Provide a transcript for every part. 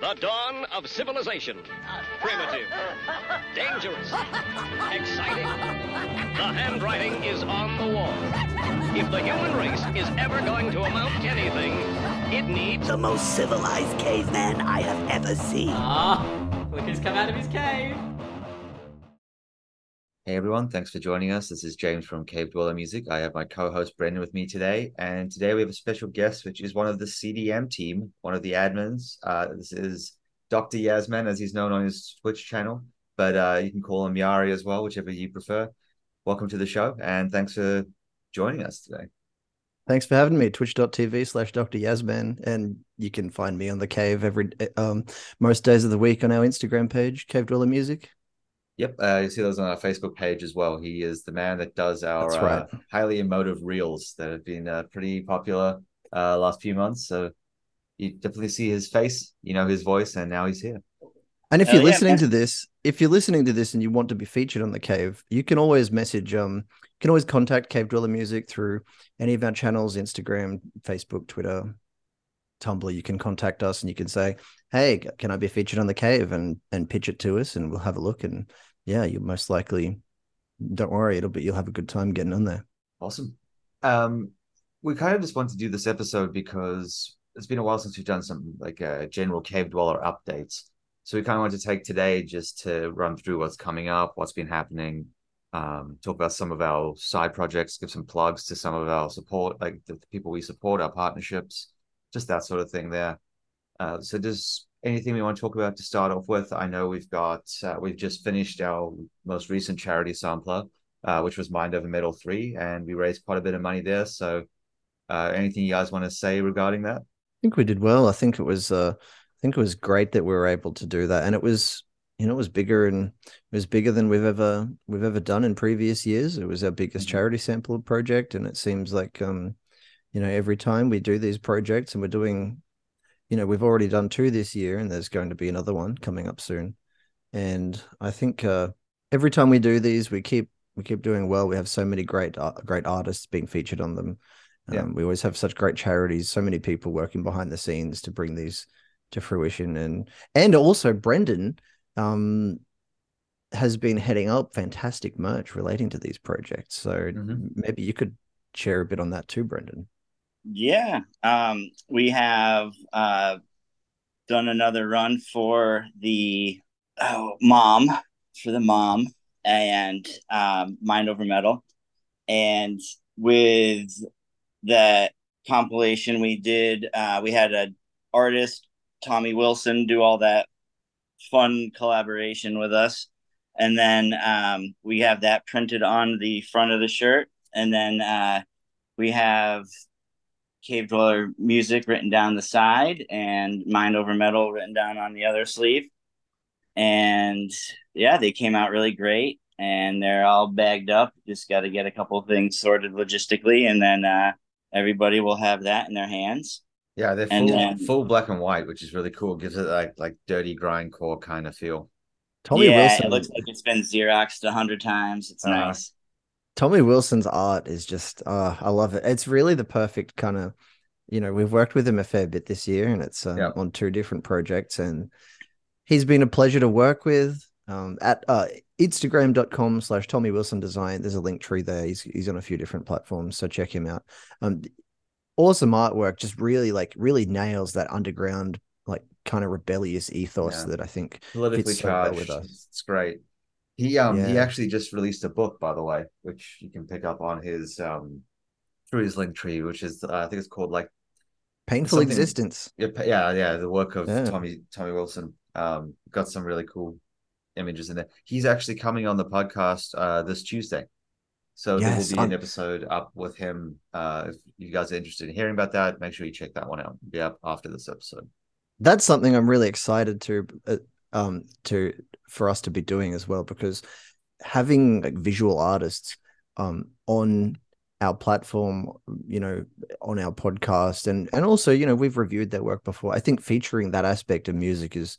The dawn of civilization. Primitive. Dangerous. Exciting. The handwriting is on the wall. If the human race is ever going to amount to anything, it needs The most civilized caveman I have ever seen. Ah, look who's come out of his cave. Hey everyone, thanks for joining us. This is James from Cave Dweller Music. I have my co-host Brendan with me today, and today we have a special guest, which is one of the CDM team, one of the admins. Uh, this is Dr. Yazman, as he's known on his Twitch channel, but uh, you can call him Yari as well, whichever you prefer. Welcome to the show, and thanks for joining us today. Thanks for having me. Twitch.tv slash Dr. Yazman. And you can find me on the cave every um most days of the week on our Instagram page, Cave Dweller Music. Yep, uh, you see those on our Facebook page as well. He is the man that does our right. uh, highly emotive reels that have been uh, pretty popular uh, last few months. So you definitely see his face, you know his voice, and now he's here. And if Hell you're yeah, listening man. to this, if you're listening to this and you want to be featured on the cave, you can always message um you can always contact Cave Dweller Music through any of our channels, Instagram, Facebook, Twitter, Tumblr. You can contact us and you can say, Hey, can I be featured on the cave and and pitch it to us and we'll have a look and yeah, you'll most likely don't worry, it'll be you'll have a good time getting on there. Awesome. Um, we kind of just want to do this episode because it's been a while since we've done some like uh, general cave dweller updates. So we kind of want to take today just to run through what's coming up, what's been happening, um, talk about some of our side projects, give some plugs to some of our support, like the, the people we support, our partnerships, just that sort of thing there. Uh, so does anything we want to talk about to start off with? I know we've got uh, we've just finished our most recent charity sampler, uh, which was Mind Over Metal 3, and we raised quite a bit of money there. So, uh, anything you guys want to say regarding that? I think we did well. I think it was uh I think it was great that we were able to do that. And it was you know, it was bigger and it was bigger than we've ever we've ever done in previous years. It was our biggest Mhm. charity sample project. And it seems like um, you know, every time we do these projects and we're doing, you know, we've already done two this year and there's going to be another one coming up soon. And I think uh every time we do these, we keep we keep doing well. We have so many great uh, great artists being featured on them. Yeah. Um, we always have such great charities, so many people working behind the scenes to bring these to fruition, and and also Brendan um, has been heading up fantastic merch relating to these projects. So Mhm. maybe you could share a bit on that too, Brendan. Yeah. Um, we have uh, done another run for the oh, mom, for the mom, and um, Mind Over Metal. And with that compilation we did, uh, we had a artist, Tommy Wilson, do all that fun collaboration with us. And then um, we have that printed on the front of the shirt. And then uh, we have Cave Dweller music written down the side and Mind Over Metal written down on the other sleeve. And yeah, they came out really great and they're all bagged up. Just got to get a couple things sorted logistically and then uh, everybody will have that in their hands. Yeah, they're full, then- full black and white, which is really cool. Gives it like like dirty grindcore kind of feel. Tommy yeah, Wilson. it looks like it's been Xeroxed a hundred times. It's Uh, nice. Tommy Wilson's art is just uh I love it. It's really the perfect kind of you know, we've worked with him a fair bit this year and it's uh, Yeah. on two different projects and he's been a pleasure to work with. Um at uh Instagram.com slash Tommy Wilson Design. There's a link tree there. He's he's on a few different platforms, so check him out. Um awesome artwork, just really like really nails that underground, like kind of rebellious ethos Yeah. that I think Politically fits so well charged. with us. It's great. He um he actually just released a book, by the way, which you can pick up on his um through his link tree, which is uh, I think it's called like painful Something- existence. Yeah, yeah, yeah. The work of Yeah. Tommy Tommy Wilson. Um, got some really cool images in there. He's actually coming on the podcast uh this Tuesday, so Yes, there will be an episode up with him. Uh, if you guys are interested in hearing about that, make sure you check that one out. It'll Be up after this episode. that's something I'm really excited to uh, um to for us to be doing as well because having like visual artists um on our platform you know on our podcast and and also you know we've reviewed their work before. I think featuring that aspect of music is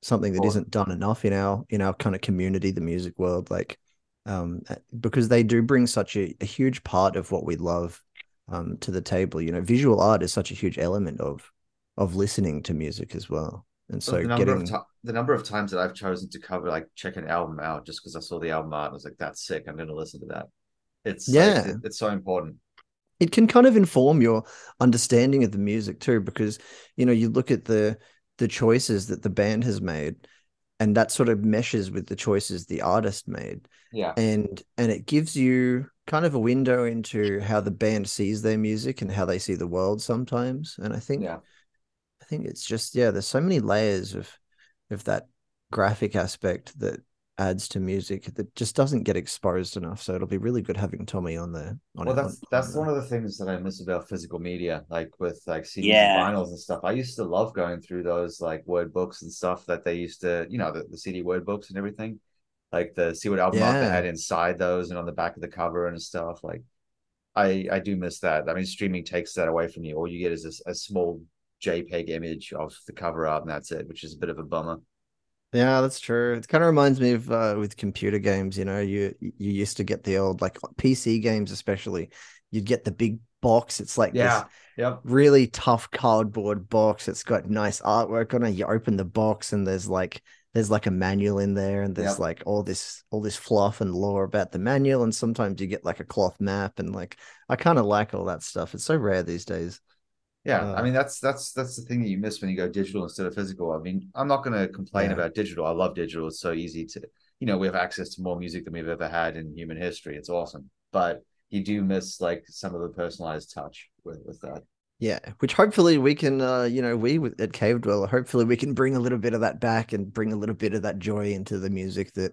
something that not done enough in our in our kind of community the music world like um because they do bring such a, a huge part of what we love um to the table. You know visual art is such a huge element of of listening to music as well And So the number getting the number of times that I've chosen to cover like check an album out just because I saw the album art and I was like, that's sick. I'm gonna listen to that. It's like, Yeah. it- it's so important. it can kind of inform your understanding of the music too because you know you look at the the choices that the band has made and that sort of meshes with the choices the artist made Yeah. and and it gives you kind of a window into how the band sees their music and how they see the world sometimes and i think Yeah. I think it's just yeah there's so many layers of of that graphic aspect that adds to music that just doesn't get exposed enough so it'll be really good having tommy on there on Well, it- that's on- that's on one of the things that I miss about physical media, like with like CDs Yeah. and vinyls and stuff. I used to love going through those like word books and stuff that they used to, you know, the, the CD word books and everything, like the see what album art they Yeah. had inside those and on the back of the cover and stuff. Like, I I do miss that. I mean, streaming takes that away from you. All you get is a, a small JPEG image of the cover art, and that's it, which is a bit of a bummer. Yeah, that's true. It kind of reminds me of uh, with computer games. You know, you you used to get the old like PC games, especially. You'd get the big box. It's like Yeah. this Yep. really tough cardboard box. It's got nice artwork on it. You open the box and there's like there's like a manual in there, and there's Yep. like all this all this fluff and lore about the manual. And sometimes you get like a cloth map, and like I kind of like all that stuff. It's so rare these days. Yeah, I Uh, mean that's that's that's the thing that you miss when you go digital instead of physical. I mean, I'm not going to complain Yeah. about digital. I love digital. It's so easy to, you know, we have access to more music than we've ever had in human history. It's awesome, but you do miss like some of the personalized touch with with that. Yeah, which hopefully we can, uh, you know, we with- at Cave Dweller, hopefully we can bring a little bit of that back and bring a little bit of that joy into the music that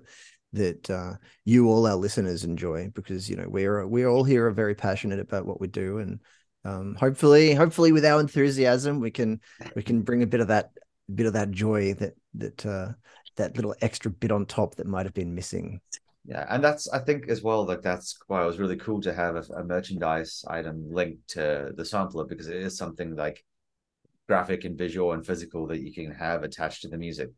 that uh, you all our listeners enjoy because you know we're we all here are very passionate about what we do and um, hopefully hopefully with our enthusiasm we can we can bring a bit of that bit of that joy that that uh, that little extra bit on top that might have been missing. Yeah, and that's I think as well like that's why it was really cool to have a, a merchandise item linked to the sampler because it is something like graphic and visual and physical that you can have attached to the music.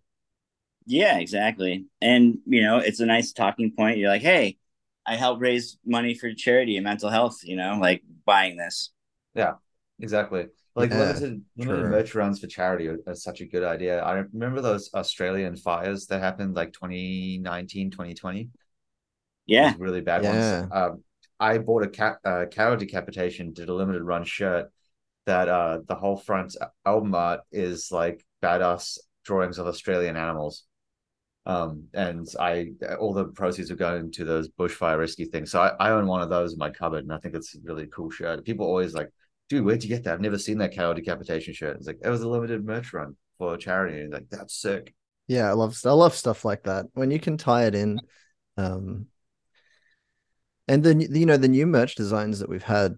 Yeah, exactly. And you know, it's a nice talking point. You're like, hey, I help raise money for charity and mental health, you know, like buying this. Yeah, exactly. Like Yeah, limited limited true. merch runs for charity are, are such a good idea. I remember those Australian fires that happened like 2019, 2020. Yeah. Really bad Yeah. ones. Um, I bought a cat uh, cow decapitation, did a limited run shirt that uh the whole front album art is like badass drawings of Australian animals. Um, and I all the proceeds are going to those bushfire rescue things. So I, I own one of those in my cupboard, and I think it's a really cool shirt. People always like, dude, where'd you get that? I've never seen that cow decapitation shirt. It's like it was a limited merch run for charity. And like, that's sick. Yeah, I love I love stuff like that when you can tie it in. Um, and then you know the new merch designs that we've had,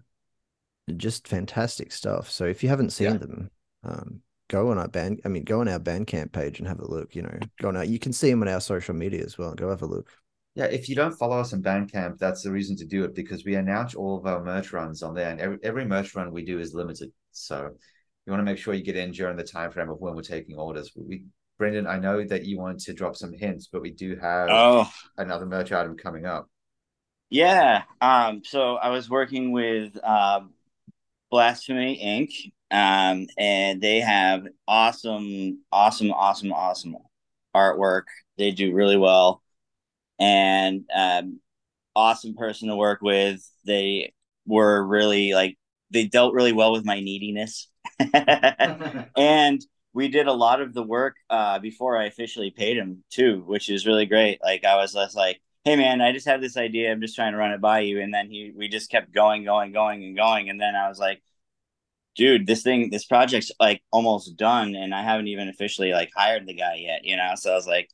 just fantastic stuff. So if you haven't seen Yeah. them, um, go on our band. I mean, go on our Bandcamp page and have a look. You know, go on our, You can see them on our social media as well. Go have a look. Yeah, if you don't follow us on Bandcamp, that's the reason to do it because we announce all of our merch runs on there, and every, every merch run we do is limited. So you want to make sure you get in during the time frame of when we're taking orders. We, Brendan, I know that you wanted to drop some hints, but we do have Oh, another merch item coming up. yeah. Um, so I was working with uh, Blasphemy Inc. Um, and they have awesome, awesome, awesome, awesome artwork. They do really well, and um, awesome person to work with. They were really like they dealt really well with my neediness, and we did a lot of the work uh, before I officially paid him too, which is really great. Like I was just like, "Hey man, I just had this idea. I'm just trying to run it by you," and then he we just kept going, going, going, and going, and then I was like dude, this thing, this project's like almost done, and I haven't even officially like hired the guy yet, you know. So I was like,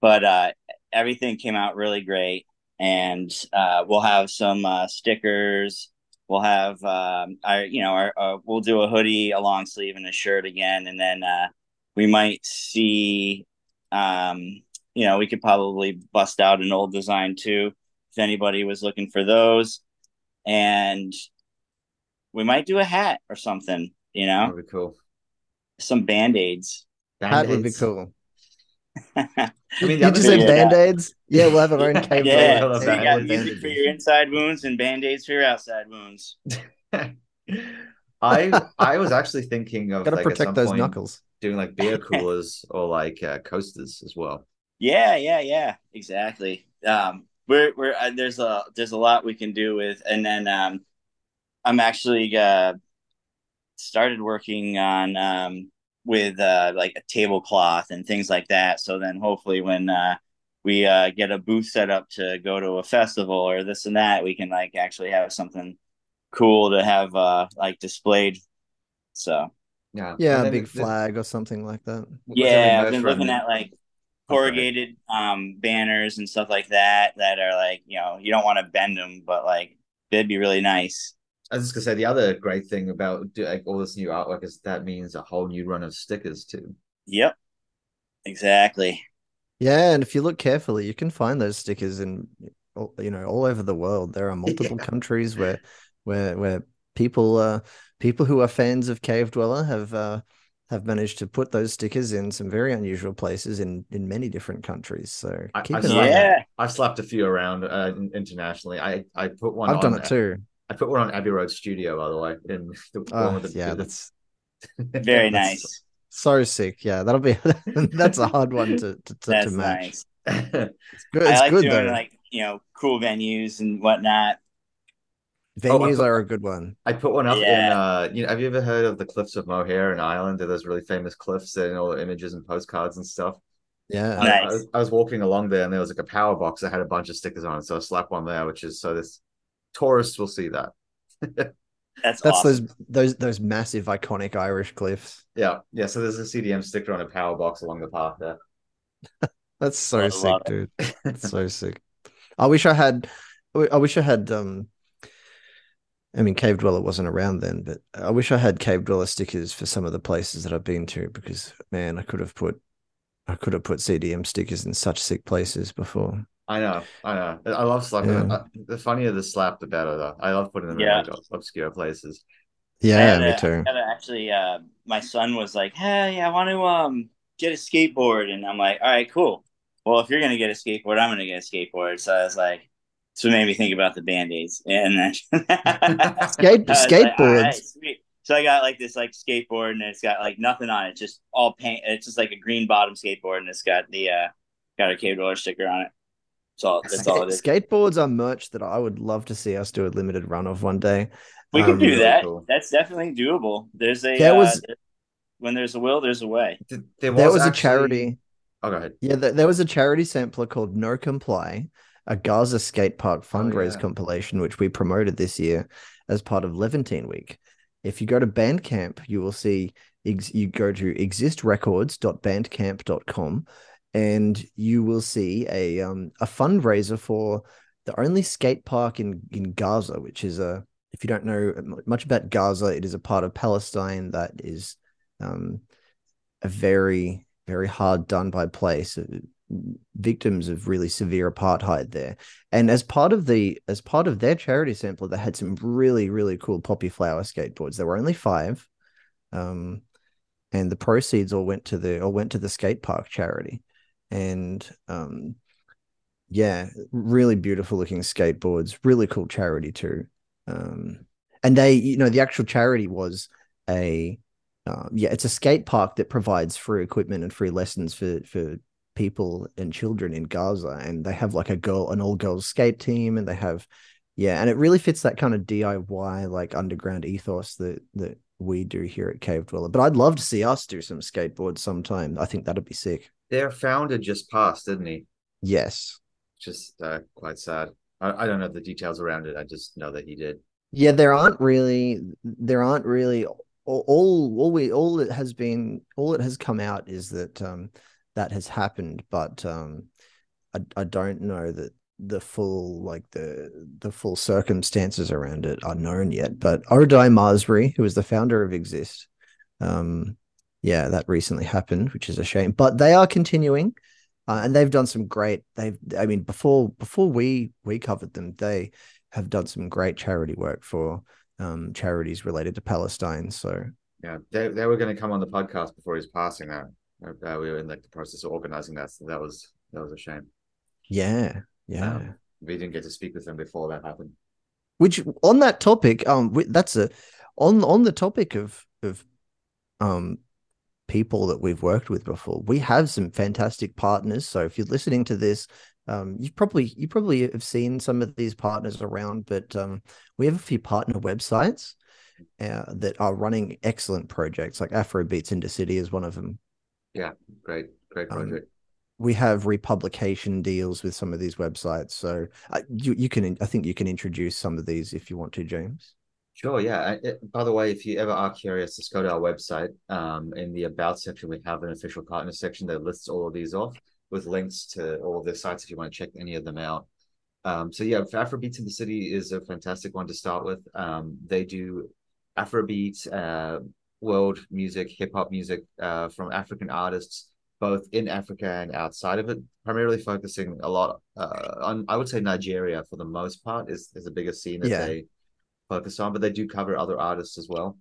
but uh, everything came out really great, and uh, we'll have some uh, stickers. We'll have um, our, you know, our, uh, we'll do a hoodie, a long sleeve, and a shirt again, and then uh, we might see, um, you know, we could probably bust out an old design too if anybody was looking for those, and we might do a hat or something, you know, That'd be cool. some band aids. That would be cool. I mean, Did the you other say band aids? Yeah, we'll have our own cave. yeah, Dweller so you band- got band- music for your inside wounds and band aids for your outside wounds. I I was actually thinking of Got to like, protect those point- knuckles. doing like beer coolers or like uh, coasters as well. Yeah, yeah, yeah, exactly. Um, we're we're uh, there's a there's a lot we can do with, and then um, I'm actually uh started working on um with uh like a tablecloth and things like that. So then hopefully when uh we uh get a booth set up to go to a festival or this and that, we can like actually have something cool to have uh like displayed. So Yeah, Yeah, a big the- flag or something like that. what's every yeah, I've been run looking at like go ahead. corrugated um banners and stuff like that that are like you know you don't want to bend them but like they'd be really nice I was just gonna say the other great thing about do, like all this new artwork is that means a whole new run of stickers too. yep exactly Yeah, and if you look carefully, you can find those stickers in you know all over the world. There are multiple Yeah. countries where where where people uh people who are fans of Cave Dweller have uh have managed to put those stickers in some very unusual places in in many different countries. So I- keep I an saw eye. out. yeah I've slapped a few around uh, internationally. I I put one. I've done on, it too. I put one on Abbey Road Studio, by the way. In the one Oh, with the, yeah, the- that's very That's- nice so sick. Yeah, that'll be that's a hard one to to, to, that's to match. nice It's good. i like good doing though. like you know cool venues and whatnot Oh, Venues put- are a good one. I put one up in uh you know have you ever heard of the cliffs of Moher in Ireland? They're those really famous cliffs and all the images and postcards and stuff. Yeah. I, I, Nice. was, I was walking along there and there was like a power box that had a bunch of stickers on it. So I slapped one there, which is so this tourists will see that. that's, That's awesome. those those those massive iconic Irish cliffs. Yeah. Yeah. So there's a CDM sticker on a power box along the path there. That's so I sick, dude. That's so sick. I wish I had. I I wish I had. Um, I mean, Cave Dweller wasn't around then, but I wish I had Cave Dweller stickers for some of the places that I've been to because man, I could have put, I could have put CDM stickers in such sick places before. I know, I know. I love slapping. Yeah. Uh, The funnier the slap, the better. Though I love putting them Yeah. in like obscure places. Yeah, me a- too. A- actually uh my son was like hey i want to um get a skateboard and i'm like all right cool well if you're gonna get a skateboard i'm gonna get a skateboard so i was like so it made me think about the band-aids and then Skate I was like, skateboards. right. So I got like this like skateboard and it's got like nothing on it, just all paint. It's just like a green bottom skateboard and it's got the uh got a Cave Dweller sticker on it. That's all. That's all it is. Skateboards are merch that I would love to see us do a limited run of one day. We can Um, do that. cool. That's definitely doable. There's a There uh, was- when there's a will, there's a way. Th- There was, There was a charity. Oh, go ahead. Yeah, th- there was a charity sampler called No Comply, a Gaza skate park fundraise yeah. compilation, which we promoted this year as part of Levantine Week. If you go to Bandcamp, you will see ex- you go to existrecords.bandcamp.com and you will see a um a fundraiser for the only skate park in in Gaza, which is a if you don't know much about Gaza, it is a part of Palestine that is um a very very hard done by place uh, victims of really severe apartheid there. And as part of the as part of their charity sampler they had some really really cool poppy flower skateboards. There were only five um and the proceeds all went to the all went to the skate park charity and um yeah really beautiful looking skateboards really cool charity too um and they you know the actual charity was a um, yeah, it's a skate park that provides free equipment and free lessons for for people and children in Gaza, and they have like a girl, an all girls skate team, and they have yeah, and it really fits that kind of DIY like underground ethos that that we do here at Cave Dweller. But I'd love to see us do some skateboards sometime. I think that'd be sick. Their founder just passed, didn't he? Yes. Just uh, quite sad. I, I don't know the details around it. I just know that he did. Yeah, there aren't really there aren't really all all, we all it has been all it has come out is that um that has happened, but um I I don't know that the full like the the full circumstances around it are known yet. But Orodai Masri, who is the founder of Exist, um yeah, that recently happened, which is a shame. But they are continuing. Uh, and they've done some great they've i mean before before we we covered them they have done some great charity work for um, charities related to Palestine. So Yeah, they they were going to come on the podcast before he was passing that. Uh, we were in like the process of organizing that, so that was that was a shame. yeah, yeah. Um, we didn't get to speak with them before that happened. Which on that topic, um, that's a on on the topic of of um people that we've worked with before. We have some fantastic partners. So if you're listening to this, um, you probably you probably have seen some of these partners around, but um, we have a few partner websites uh, that are running excellent projects. Like Afro Beats City is one of them. Yeah, great, great Um, project. we have republication deals with some of these websites. So uh, you you can I think you can introduce some of these if you want to, James. Sure, yeah. It- by the way, if you ever are curious, just go to our website. Um, in the About section, we have an official partner section that lists all of these off with links to all of their sites if you want to check any of them out. Um, so yeah, Afrobeats in the City is a fantastic one to start with. Um, they do Afrobeat, uh, world music, hip hop music uh, from African artists, both in Africa and outside of it. Primarily focusing a lot uh, on, I would say Nigeria for the most part is is the biggest scene that Yeah. they focus on, but they do cover other artists as well.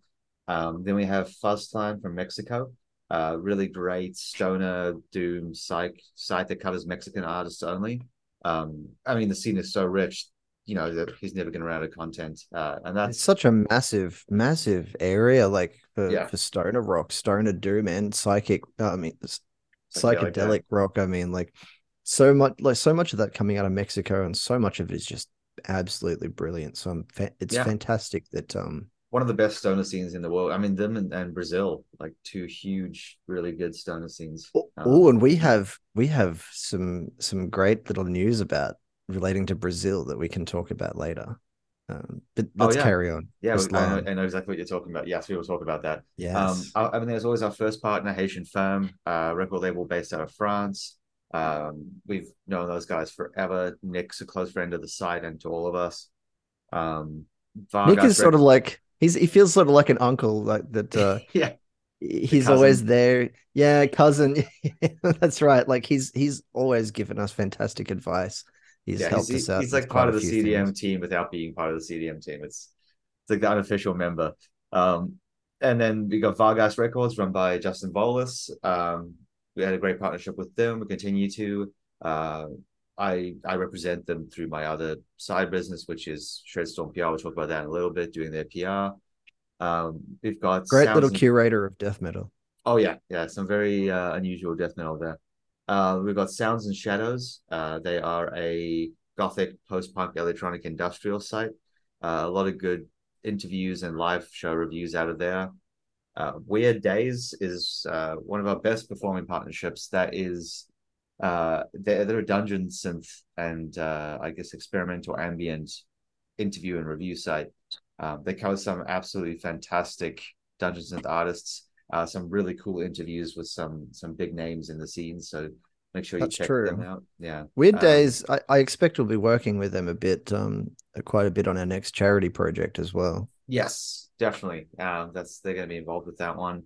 Um, then we have Fuzztlán from Mexico, uh, really great stoner doom psych site that covers Mexican artists only. Um, I mean, the scene is so rich, you know, that he's never going to run out of content, uh, and It's that's such a massive, massive area, like for, Yeah. for stoner rock, stoner doom, and psychic. I mean, Psychedelic, psychedelic rock. I mean, like so much, like so much of that coming out of Mexico, and so much of it is just absolutely brilliant. So I'm fa- it's Yeah. fantastic that um one of the best stoner scenes in the world. I mean, them and, and Brazil, like two huge, really good stoner scenes. Oh, Um, oh, and we have we have some some great little news about relating to Brazil that we can talk about later. Um, but Oh, let's yeah. carry on. yeah, we- I know. I know exactly what you're talking about. Yes, we will talk about that. Yes. Um, I, I mean, there's always our first partner, Hessian Firm, uh, record label based out of France. Um, we've known those guys forever. Nick's a close friend of the site and to all of us. Um, Nick is sort of like he's he feels sort of like an uncle, like that. Uh, yeah, he's always there. Yeah, cousin. That's right. Like he's he's always given us fantastic advice. He's yeah. helped He's, us out. he's like part of the CDM things. team without being part of the CDM team. It's it's like the unofficial member. Um, and then we got Vargheist Records run by Justin Volas. Um, we had a great partnership with them. We continue to. Uh, I I represent them through my other side business, which is Shredstorm PR. We'll talk about that in a little bit, doing their PR. Um, we've got Great little and- curator of death metal. Oh yeah, yeah, some very uh, unusual death metal there. Uh, we've got Sounds and Shadows. Uh, they are a gothic post-punk electronic industrial site. Uh, a lot of good interviews and live show reviews out of there. Uh, Wyrd Daze is uh, one of our best performing partnerships. That is, uh, they're, they're a dungeon synth and uh, I guess experimental ambient interview and review site. Um, they cover some absolutely fantastic dungeon synth artists uh, some really cool interviews with some some big names in the scene. So make sure you That's check true. them out. Yeah, Wyrd Um, Daze, I, I expect we'll be working with them a bit, um, quite a bit on our next charity project as well. Yes, definitely. Um, that's they're going to be involved with that one.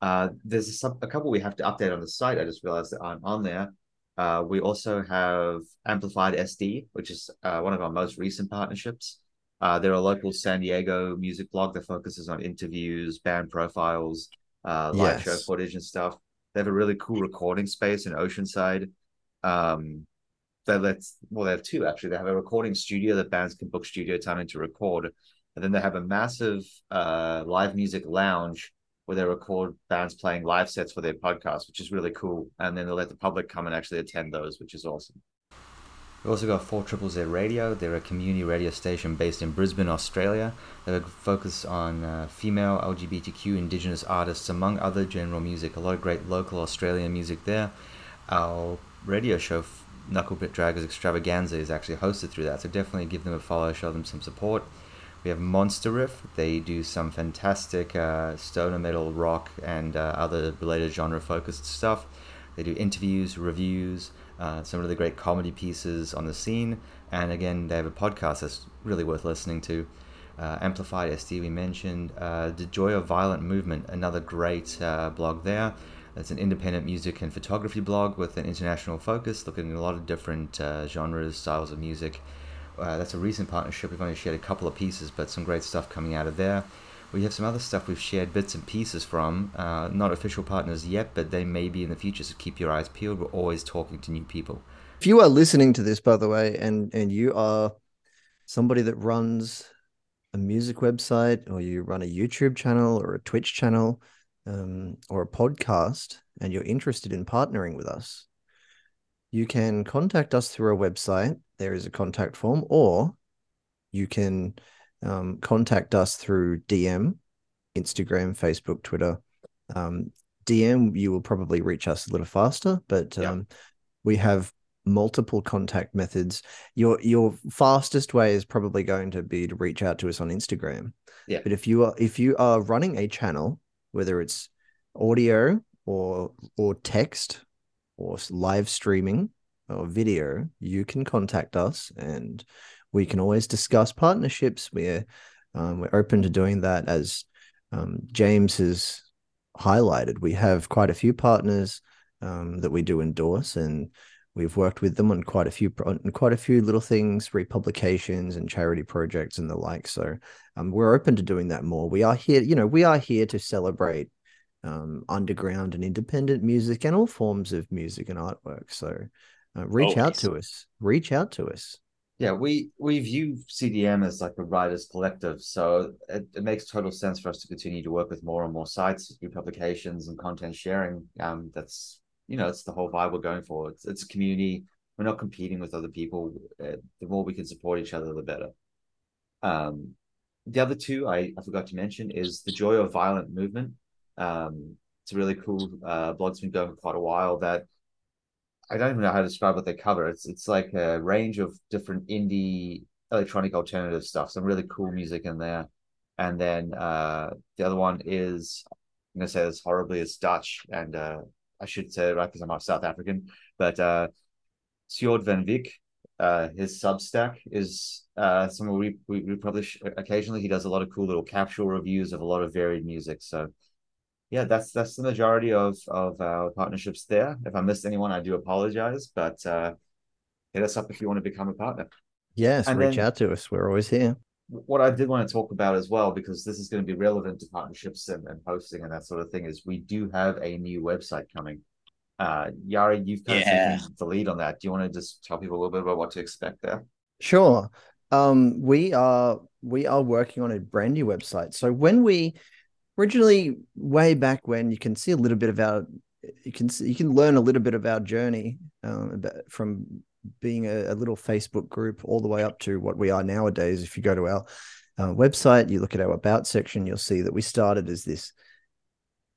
Uh, there's some, a couple we have to update on the site. I just realized that aren't on there. Uh, we also have Amplified SD, which is uh, one of our most recent partnerships. Uh, they're a local San Diego music blog that focuses on interviews, band profiles, uh, live show footage and stuff. They have a really cool recording space in Oceanside. Um, they let's well, they have two actually. They have a recording studio that bands can book studio time in to record, and then they have a massive uh, live music lounge where they record bands playing live sets for their podcast, which is really cool. And then they let the public come and actually attend those, which is awesome. We've also got 4 Triple Z Radio. They're a community radio station based in Brisbane, Australia. They focus on uh, female LGBTQ Indigenous artists, among other general music. A lot of great local Australian music there. Our radio show, Knucklebit Draggers Extravaganza, is actually hosted through that. So definitely give them a follow, show them some support. We have Monster Riff. They do some fantastic uh, stoner metal, rock, and uh, other related genre focused stuff. They do interviews, reviews, uh, some really great comedy pieces on the scene. And again, they have a podcast that's really worth listening to. Uh, Amplified SD, we mentioned. Uh, the Joy of Violent Movement, another great uh, blog there. It's an independent music and photography blog with an international focus, looking at a lot of different genres, styles of music. Uh, that's a recent partnership. We've only shared a couple of pieces, but some great stuff coming out of there. We have some other stuff we've shared bits and pieces from. Uh, not official partners yet, but they may be in the future, so keep your eyes peeled. We're always talking to new people. If you are listening to this, by the way, and and you are somebody that runs a music website or you run a YouTube channel or a Twitch channel, um, or a podcast and you're interested in partnering with us, you can contact us through our website. There is a contact form, or you can um, contact us through DM, Instagram, Facebook, Twitter. Um, DM, you will probably reach us a little faster, but um, we have multiple contact methods. Your your fastest way is probably going to be to reach out to us on Instagram. Yeah. But if you are if you are running a channel, whether it's audio or or text or live streaming or video, you can contact us and we can always discuss partnerships. We're um, we're open to doing that as um, James has highlighted. We have quite a few partners um, that we do endorse, and we've worked with them on quite a few on quite a few little things, republications and charity projects and the like. So um, we're open to doing that more. We are here, you know, we are here to celebrate um, underground and independent music and all forms of music and artwork. So uh, reach out Always. to us. Reach out to us. Yeah, we we view CDM as like a writers collective, so it, it makes total sense for us to continue to work with more and more sites, new publications, and content sharing. Um, that's you know, it's the whole vibe we're going for. It's it's a community. We're not competing with other people. Uh, the more we can support each other, the better. Um, the other two I, I forgot to mention is the Joy of Violent movement. Um, it's a really cool uh, blog's been going for quite a while that I don't even know how to describe what they cover. It's it's like a range of different indie electronic alternative stuff. Some really cool music in there. And then uh the other one is I'm gonna say this horribly, it's Dutch, and uh I should say it right because I'm South African, but uh Sjord van Vick, uh his Substack is uh something we, we we publish occasionally. He does a lot of cool little capsule reviews of a lot of varied music. So yeah, that's that's the majority of of our partnerships there. If I missed anyone, I do apologize, but uh, hit us up if you want to become a partner. Yes, And reach then- out to us. We're always here. What I did want to talk about as well, because this is going to be relevant to partnerships and, and posting and that sort of thing, is we do have a new website coming. Uh, Yari, you've kind Yeah. of taken the lead on that. Do you want to just tell people a little bit about what to expect there? Sure. Um, we are we are working on a brand new website. So when we originally way back when you can see a little bit of our you can see, you can learn a little bit of our journey um, from being a, a little Facebook group all the way up to what we are nowadays. If you go to our uh, website, you look at our about section, you'll see that we started as this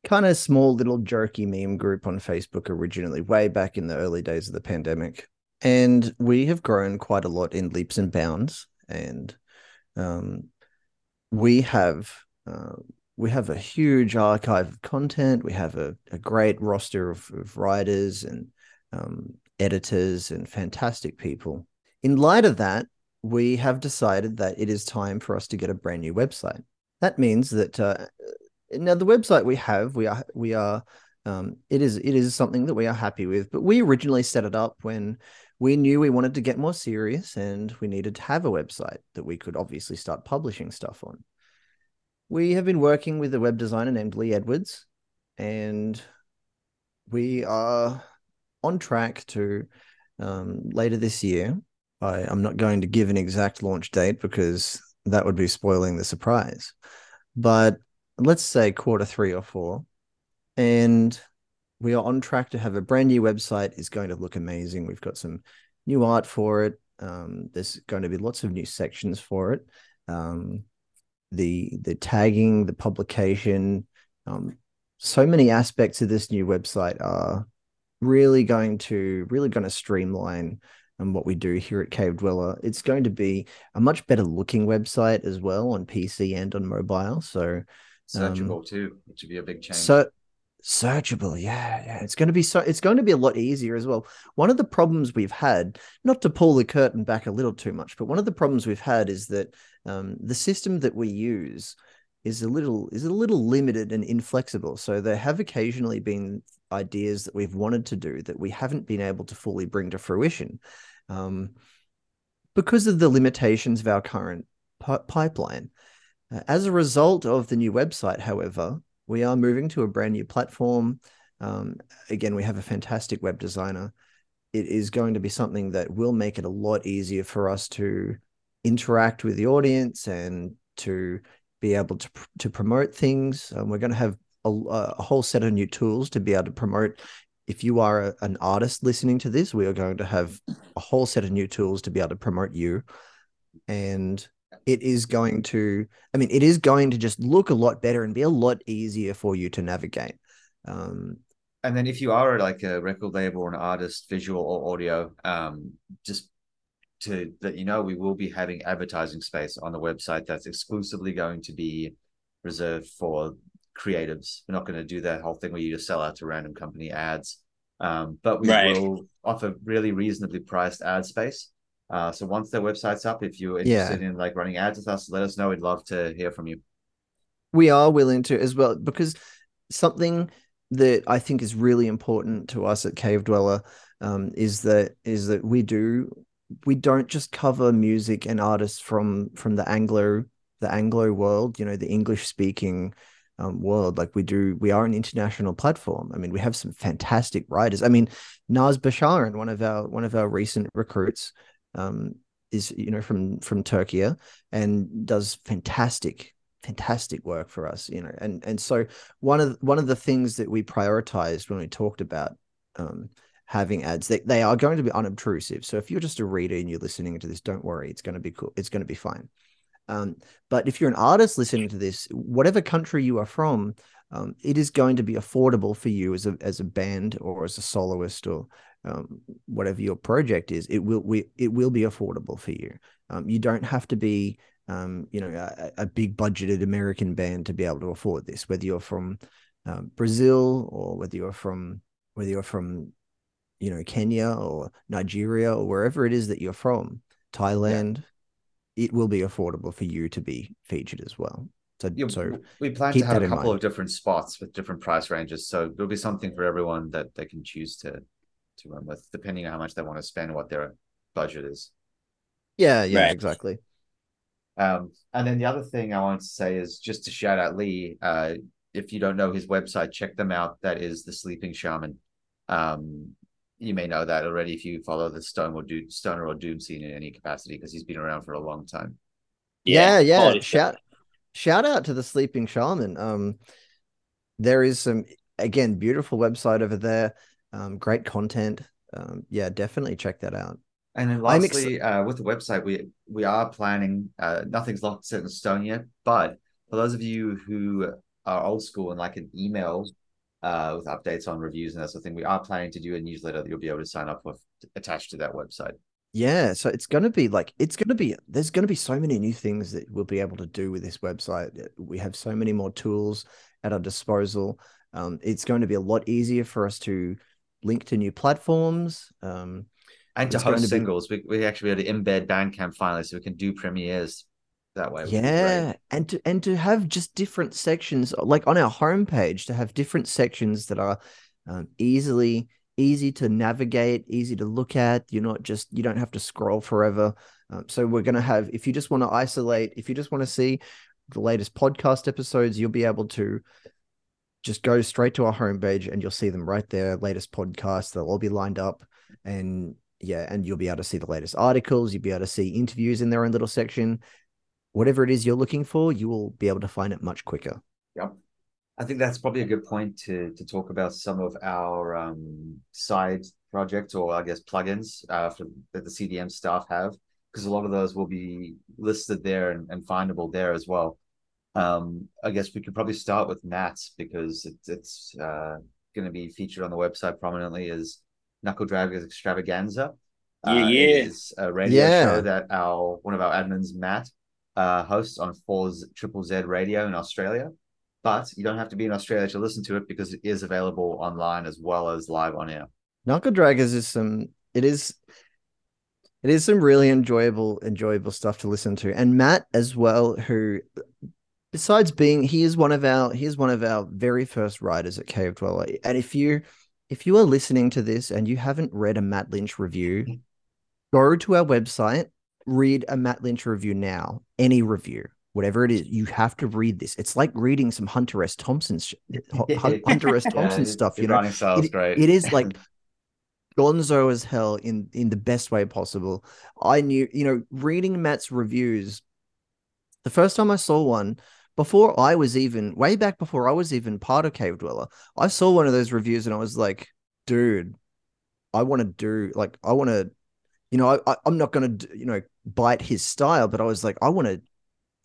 kind of small little jerky meme group on Facebook originally, way back in the early days of the pandemic. And we have grown quite a lot in leaps and bounds. And um, we have uh, we have a huge archive of content. We have a, a great roster of, of writers and um, editors and fantastic people. In light of that, we have decided that it is time for us to get a brand new website. That means that uh, now the website we have, we are we are um, it is it is something that we are happy with. But we originally set it up when we knew we wanted to get more serious and we needed to have a website that we could obviously start publishing stuff on. We have been working with a web designer named Lee Edwards, and we are on track to um, later this year. I, I'm not going to give an exact launch date because that would be spoiling the surprise. But let's say quarter three or four, and we are on track to have a brand new website. It's going to look amazing. We've got some new art for it. Um, there's going to be lots of new sections for it. Um, the the tagging, the publication, um, so many aspects of this new website are really going to really going to streamline um, what we do here at Cave Dweller. It's going to be a much better looking website as well on PC and on mobile. So Searchable too, which would be a big change. so searchable, yeah, yeah. It's going to be so. It's going to be a lot easier as well. One of the problems we've had, not to pull the curtain back a little too much, but one of the problems we've had is that um, the system that we use is a little is a little limited and inflexible. So there have occasionally been ideas that we've wanted to do that we haven't been able to fully bring to fruition um, because of the limitations of our current pi- pipeline. Uh, as a result of the new website, however, we are moving to a brand new platform. Um, again, we have a fantastic web designer. It is going to be something that will make it a lot easier for us to interact with the audience and to be able to to promote things. Um, we're going to have a, a whole set of new tools to be able to promote. If you are a, an artist listening to this, we are going to have a whole set of new tools to be able to promote you. And it is going to, I mean, it is going to just look a lot better and be a lot easier for you to navigate. Um, and then if you are like a record label or an artist, visual or audio, um, just to let you know, we will be having advertising space on the website that's exclusively going to be reserved for creatives. We're not going to do that whole thing where you just sell out to random company ads. Um, but we right. will offer really reasonably priced ad space. Uh, so once their website's up, if you're interested yeah. in like running ads with us, let us know. We'd love to hear from you. We are willing to as well because something that I think is really important to us at Cave Dweller um, is that is that we do we don't just cover music and artists from from the Anglo the Anglo world, you know, the English speaking um, world. Like we do, we are an international platform. I mean, we have some fantastic writers. I mean, Naz Basharan, one of our one of our recent recruits, um, is you know from from Turkey and does fantastic fantastic work for us you know and and so one of one of the things that we prioritized when we talked about um, having ads they, they are going to be unobtrusive so if you're just a reader and you're listening to this don't worry it's going to be cool it's going to be fine um, but if you're an artist listening to this whatever country you are from um, it is going to be affordable for you as a as a band or as a soloist or um, whatever your project is. It will we, it will be affordable for you. Um, you don't have to be um, you know, a, a, big budgeted American band to be able to afford this, whether you're from um, Brazil or whether you're from whether you're from, you know, Kenya or Nigeria or wherever it is that you're from, Thailand, yeah. it will be affordable for you to be featured as well. So, yeah, so we plan to have a couple of different spots with different price ranges. So there'll be something for everyone that they can choose to to run with, depending on how much they want to spend, what their budget is. Yeah, yeah, right. exactly. Um, and then the other thing I wanted to say is just to shout out Lee. Uh, if you don't know his website, check them out. That is the Sleeping Shaman. Um, you may know that already if you follow the stone or doom, stoner or doom scene in any capacity because he's been around for a long time. Yeah, yeah. yeah. Shout shout out to the Sleeping Shaman. Um, there is some again beautiful website over there. Um, great content. Um, yeah, definitely check that out. And then lastly, ex- uh, with the website, we we are planning. Uh, nothing's locked set in stone yet, but for those of you who are old school and like an email uh, with updates on reviews and that sort of thing, we are planning to do a newsletter that you'll be able to sign up with attached to that website. Yeah, so it's going to be like it's going to be there's going to be so many new things that we'll be able to do with this website. We have so many more tools at our disposal. Um, it's going to be a lot easier for us to link to new platforms. Um, and to host singles. Be... We, we actually able to embed Bandcamp finally, so we can do premieres that way. Yeah, and to and to have just different sections, like on our homepage, to have different sections that are um, easily easy to navigate, easy to look at. You're not just you don't have to scroll forever. Um, so we're gonna have if you just want to isolate, if you just want to see the latest podcast episodes, you'll be able to just go straight to our homepage and you'll see them right there. Latest podcasts, they'll all be lined up, and yeah, and you'll be able to see the latest articles. You'll be able to see interviews in their own little section. Whatever it is you're looking for, you will be able to find it much quicker. Yep. I think that's probably a good point to to talk about some of our um, side projects or I guess plugins uh, for, that the CDM staff have, because a lot of those will be listed there and, and findable there as well. Um, I guess we could probably start with Matt's because it, it's uh, going to be featured on the website prominently as Knuckledraggerzzz Extravaganza. Yeah, uh, yeah. It's a radio yeah. show that our one of our admins, Matt, uh, hosts on Fours Triple Z Radio in Australia. But you don't have to be in Australia to listen to it because it is available online as well as live on air. Knuckledraggerzzz is some. It is. It is some really enjoyable, enjoyable stuff to listen to, and Matt as well, who besides being he is one of our he is one of our very first writers at Cave Dweller. And if you if you are listening to this and you haven't read a Matt Lynch review, go to our website, read a Matt Lynch review now, any review, whatever it is. You have to read this. It's like reading some Hunter S. Thompson, Hunter S. Thompson yeah, stuff. You know, it is like gonzo as hell in in the best way possible. I knew, you know, reading Matt's reviews. The first time I saw one before I was even way back before I was even part of Cave Dweller, I saw one of those reviews and I was like, dude, I want to do like I want to, you know, I, I'm not going to you know bite his style, but I was like, I want to.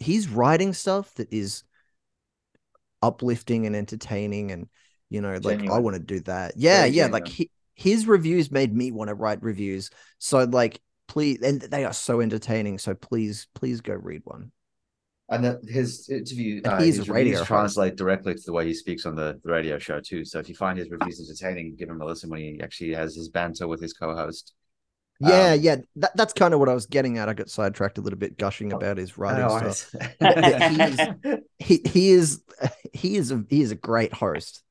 He's writing stuff that is uplifting and entertaining, and you know, like I want to do that. Yeah, Very yeah, like he, his reviews made me want to write reviews. So like, please, and they are so entertaining. So please, please go read one. And that his interview, uh, his radio reviews translate directly to the way he speaks on the, the radio show too. So if you find his reviews entertaining, give him a listen when he actually has his banter with his co-host. Yeah, Um, yeah, that, that's kind of what I was getting at. I got sidetracked a little bit, gushing about his writing Oh, stuff. He he is he is a he is a great host.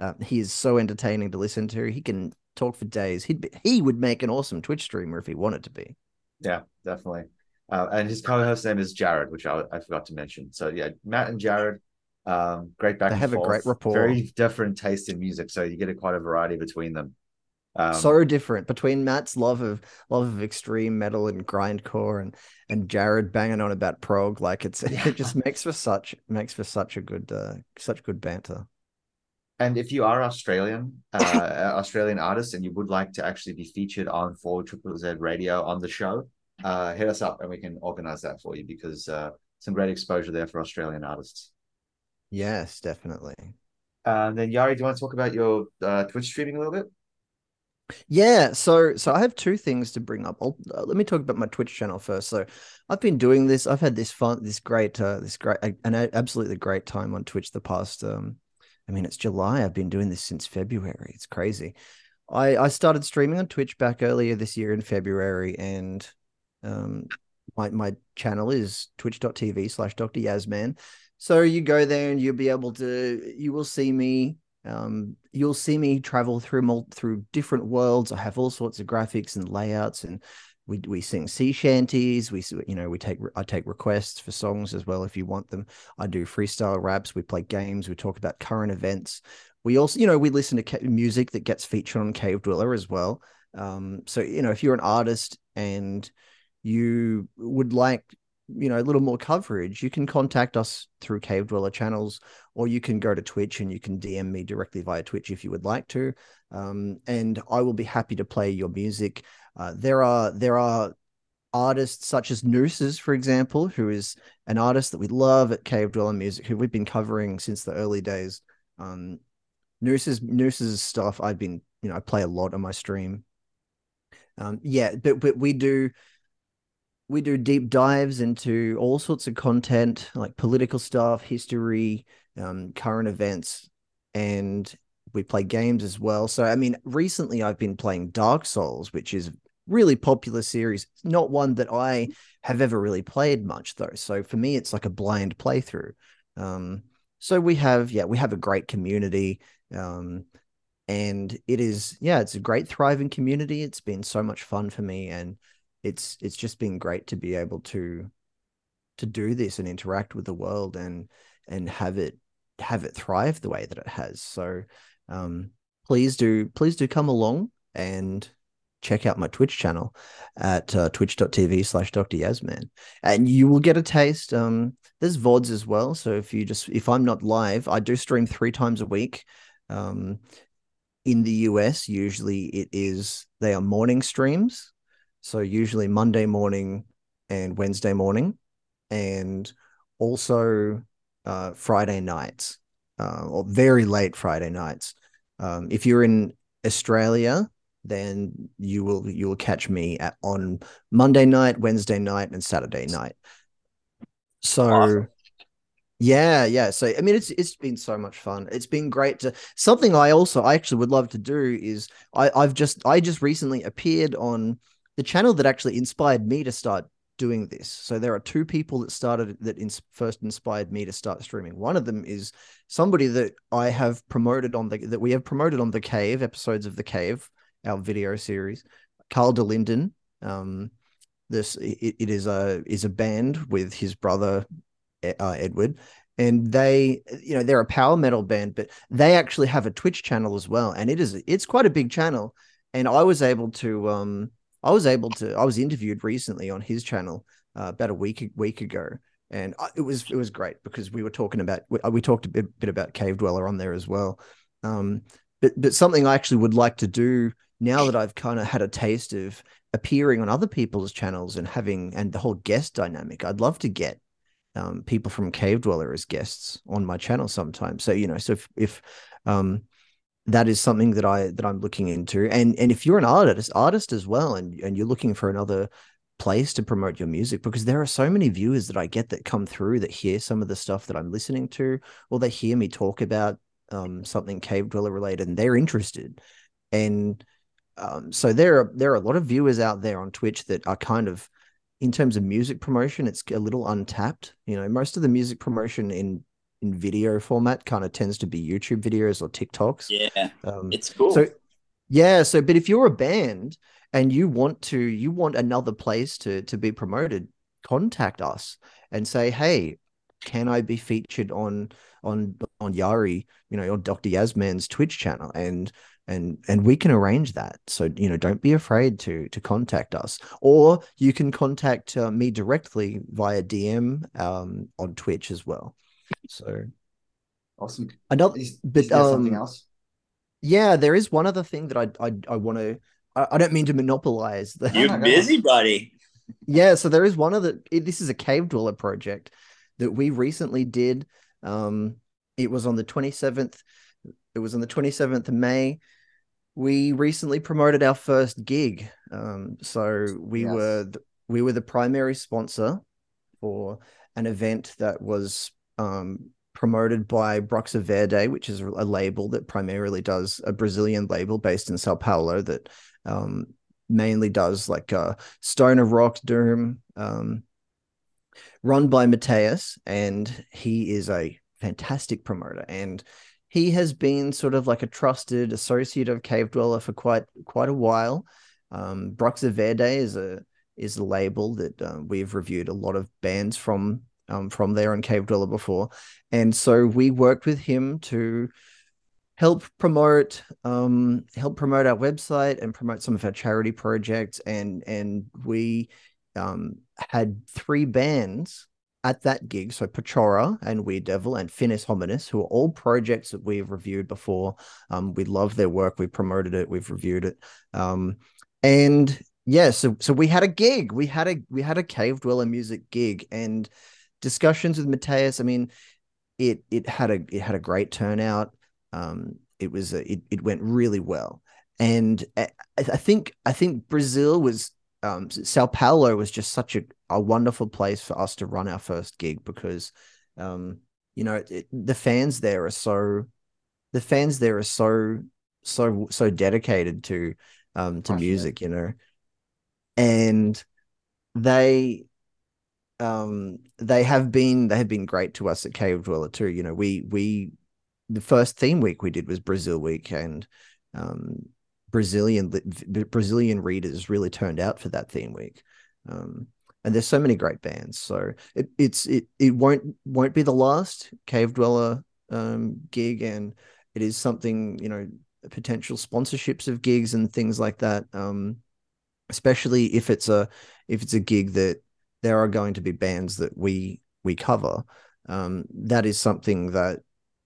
Uh, he is so entertaining to listen to. He can talk for days. He'd be, he would make an awesome Twitch streamer if he wanted to be. Yeah, definitely. Uh, and his co-host name is Jared, which I, I forgot to mention. So yeah, Matt and Jared, um, great back. They have a great forth, rapport. Very different taste in music, so you get a quite a variety between them. Um, so different between Matt's love of love of extreme metal and grindcore and and Jared banging on about prog. Like it's it just makes for such makes for such a good uh, such good banter. And if you are Australian, uh, Australian artist, and you would like to actually be featured on Four Triple Z Radio on the show, uh, hit us up and we can organize that for you because uh, some great exposure there for Australian artists. Yes, definitely. Uh, then Yari, do you want to talk about your uh, Twitch streaming a little bit? Yeah, so so I have two things to bring up. Uh, let me talk about my Twitch channel first. So I've been doing this. I've had this fun, this great, uh, this great, an absolutely great time on Twitch the past. Um, I mean, it's July. I've been doing this since February. It's crazy. I I started streaming on Twitch back earlier this year in February, and um, my my channel is twitch.tv slash Dr. Yazman. So you go there and you'll be able to, you will see me um, you'll see me travel through through different worlds. I have all sorts of graphics and layouts, and we we sing sea shanties. We you know we take I take requests for songs as well if you want them. I do freestyle raps. We play games. We talk about current events. We also you know we listen to music that gets featured on Cave Dweller as well. Um, so you know if you're an artist and you would like you know a little more coverage, you can contact us through Cave Dweller channels or you can go to Twitch and you can DM me directly via Twitch if you would like to. Um, and I will be happy to play your music. Uh, there are there are artists such as Nooses, for example, who is an artist that we love at Cave Dweller Music, who we've been covering since the early days. Um, Nooses Nooses stuff I've been you know I play a lot on my stream. Um, yeah, but but we do we do deep dives into all sorts of content like political stuff, history, um, current events, and we play games as well. So, I mean, recently I've been playing Dark Souls, which is really popular series. Not one that I have ever really played much though. So for me, it's like a blind playthrough. Um, so we have, yeah, we have a great community. Um, and it is, yeah, it's a great thriving community. It's been so much fun for me, and it's it's just been great to be able to to do this and interact with the world and and have it have it thrive the way that it has. So um, please do please do come along and check out my Twitch channel at uh, twitch.tv slash Dr. Yazman. And you will get a taste. Um, there's VODs as well. So if you just if I'm not live, I do stream three times a week. Um, in the US, usually it is they are morning streams. So usually Monday morning and Wednesday morning, and also uh, Friday nights, uh, or very late Friday nights. Um, if you're in Australia, then you will you will catch me at on Monday night, Wednesday night, and Saturday night. So Awesome. yeah, yeah. So I mean, it's it's been so much fun. It's been great to something I also I actually would love to do is I I've just I just recently appeared on the channel that actually inspired me to start doing this. So there are two people that started that ins- first inspired me to start streaming. One of them is somebody that I have promoted on the that we have promoted on the Cave episodes of the Cave, our video series. Carl DeLinden. Um, this it, it is a is a band with his brother uh, Edward, and they you know they're a power metal band, but they actually have a Twitch channel as well, and it is it's quite a big channel. And I was able to um I was able to I was interviewed recently on his channel uh, about a week week ago, and I, it was it was great because we were talking about we, we talked a bit, bit about Cave Dweller on there as well. Um, but but something I actually would like to do now that I've kind of had a taste of appearing on other people's channels and having and the whole guest dynamic. I'd love to get um, people from Cave Dweller as guests on my channel sometime. So you know, so if, if um, that is something that I that I'm looking into, and and if you're an artist, artist as well, and and you're looking for another place to promote your music because there are so many viewers that I get that come through that hear some of the stuff that I'm listening to, or they hear me talk about um, something cave dweller related, and they're interested. And um, so there are there are a lot of viewers out there on Twitch that are kind of in terms of music promotion, it's a little untapped. You know, most of the music promotion in in video format kind of tends to be YouTube videos or TikToks. Yeah, um, it's cool. So yeah, so but if you're a band and you want to you want another place to to be promoted, contact us and say, hey, can I be featured on on on Yari, you know, on Dr. Yazman's Twitch channel? And and and we can arrange that so you know don't be afraid to to contact us or you can contact uh, me directly via dm um, on twitch as well so awesome. Another is, but is there um, something else? yeah there is one other thing that i i, I want to I, I, don't mean to monopolize the you busy buddy. Yeah so there is one of the this is a cave dweller project that we recently did. Um it was on the 27th it was on the 27th of may. We recently promoted our first gig. Um, so we yes. were th- we were the primary sponsor for an event that was um, promoted by Bruxa Verde, which is a label that primarily does a Brazilian label based in Sao Paulo that um, mainly does like uh, stoner rock doom, um, run by Mateus, and he is a fantastic promoter and he has been sort of like a trusted associate of Cave Dweller for quite quite a while. Um, Bruxa Verde is a is a label that uh, we've reviewed a lot of bands from um, from there on Cave Dweller before, and so we worked with him to help promote um, help promote our website and promote some of our charity projects, and and we um, had three bands at that gig. So Pachora and Weird Devil and Finis Hominis, who are all projects that we've reviewed before. Um, we love their work. We promoted it. We've reviewed it. Um, and yeah, so so we had a gig. We had a we had a Cave Dweller music gig and discussions with Mateus. I mean, it it had a it had a great turnout. Um, it was a, it it went really well. And I, I think I think Brazil was um, Sao Paulo was just such a, a wonderful place for us to run our first gig because, um, you know, it, the fans there are so, the fans there are so, so, so dedicated to, um, to music, you know, and they, um, they have been, they have been great to us at Cave Dweller too. You know, we, we, the first theme week we did was Brazil week and, um, Brazilian Brazilian readers really turned out for that theme week. Um, and there's so many great bands. So it, it's it it won't won't be the last Cave Dweller um, gig, and it is something you know potential sponsorships of gigs and things like that. Um, especially if it's a if it's a gig that there are going to be bands that we we cover. Um, that is something that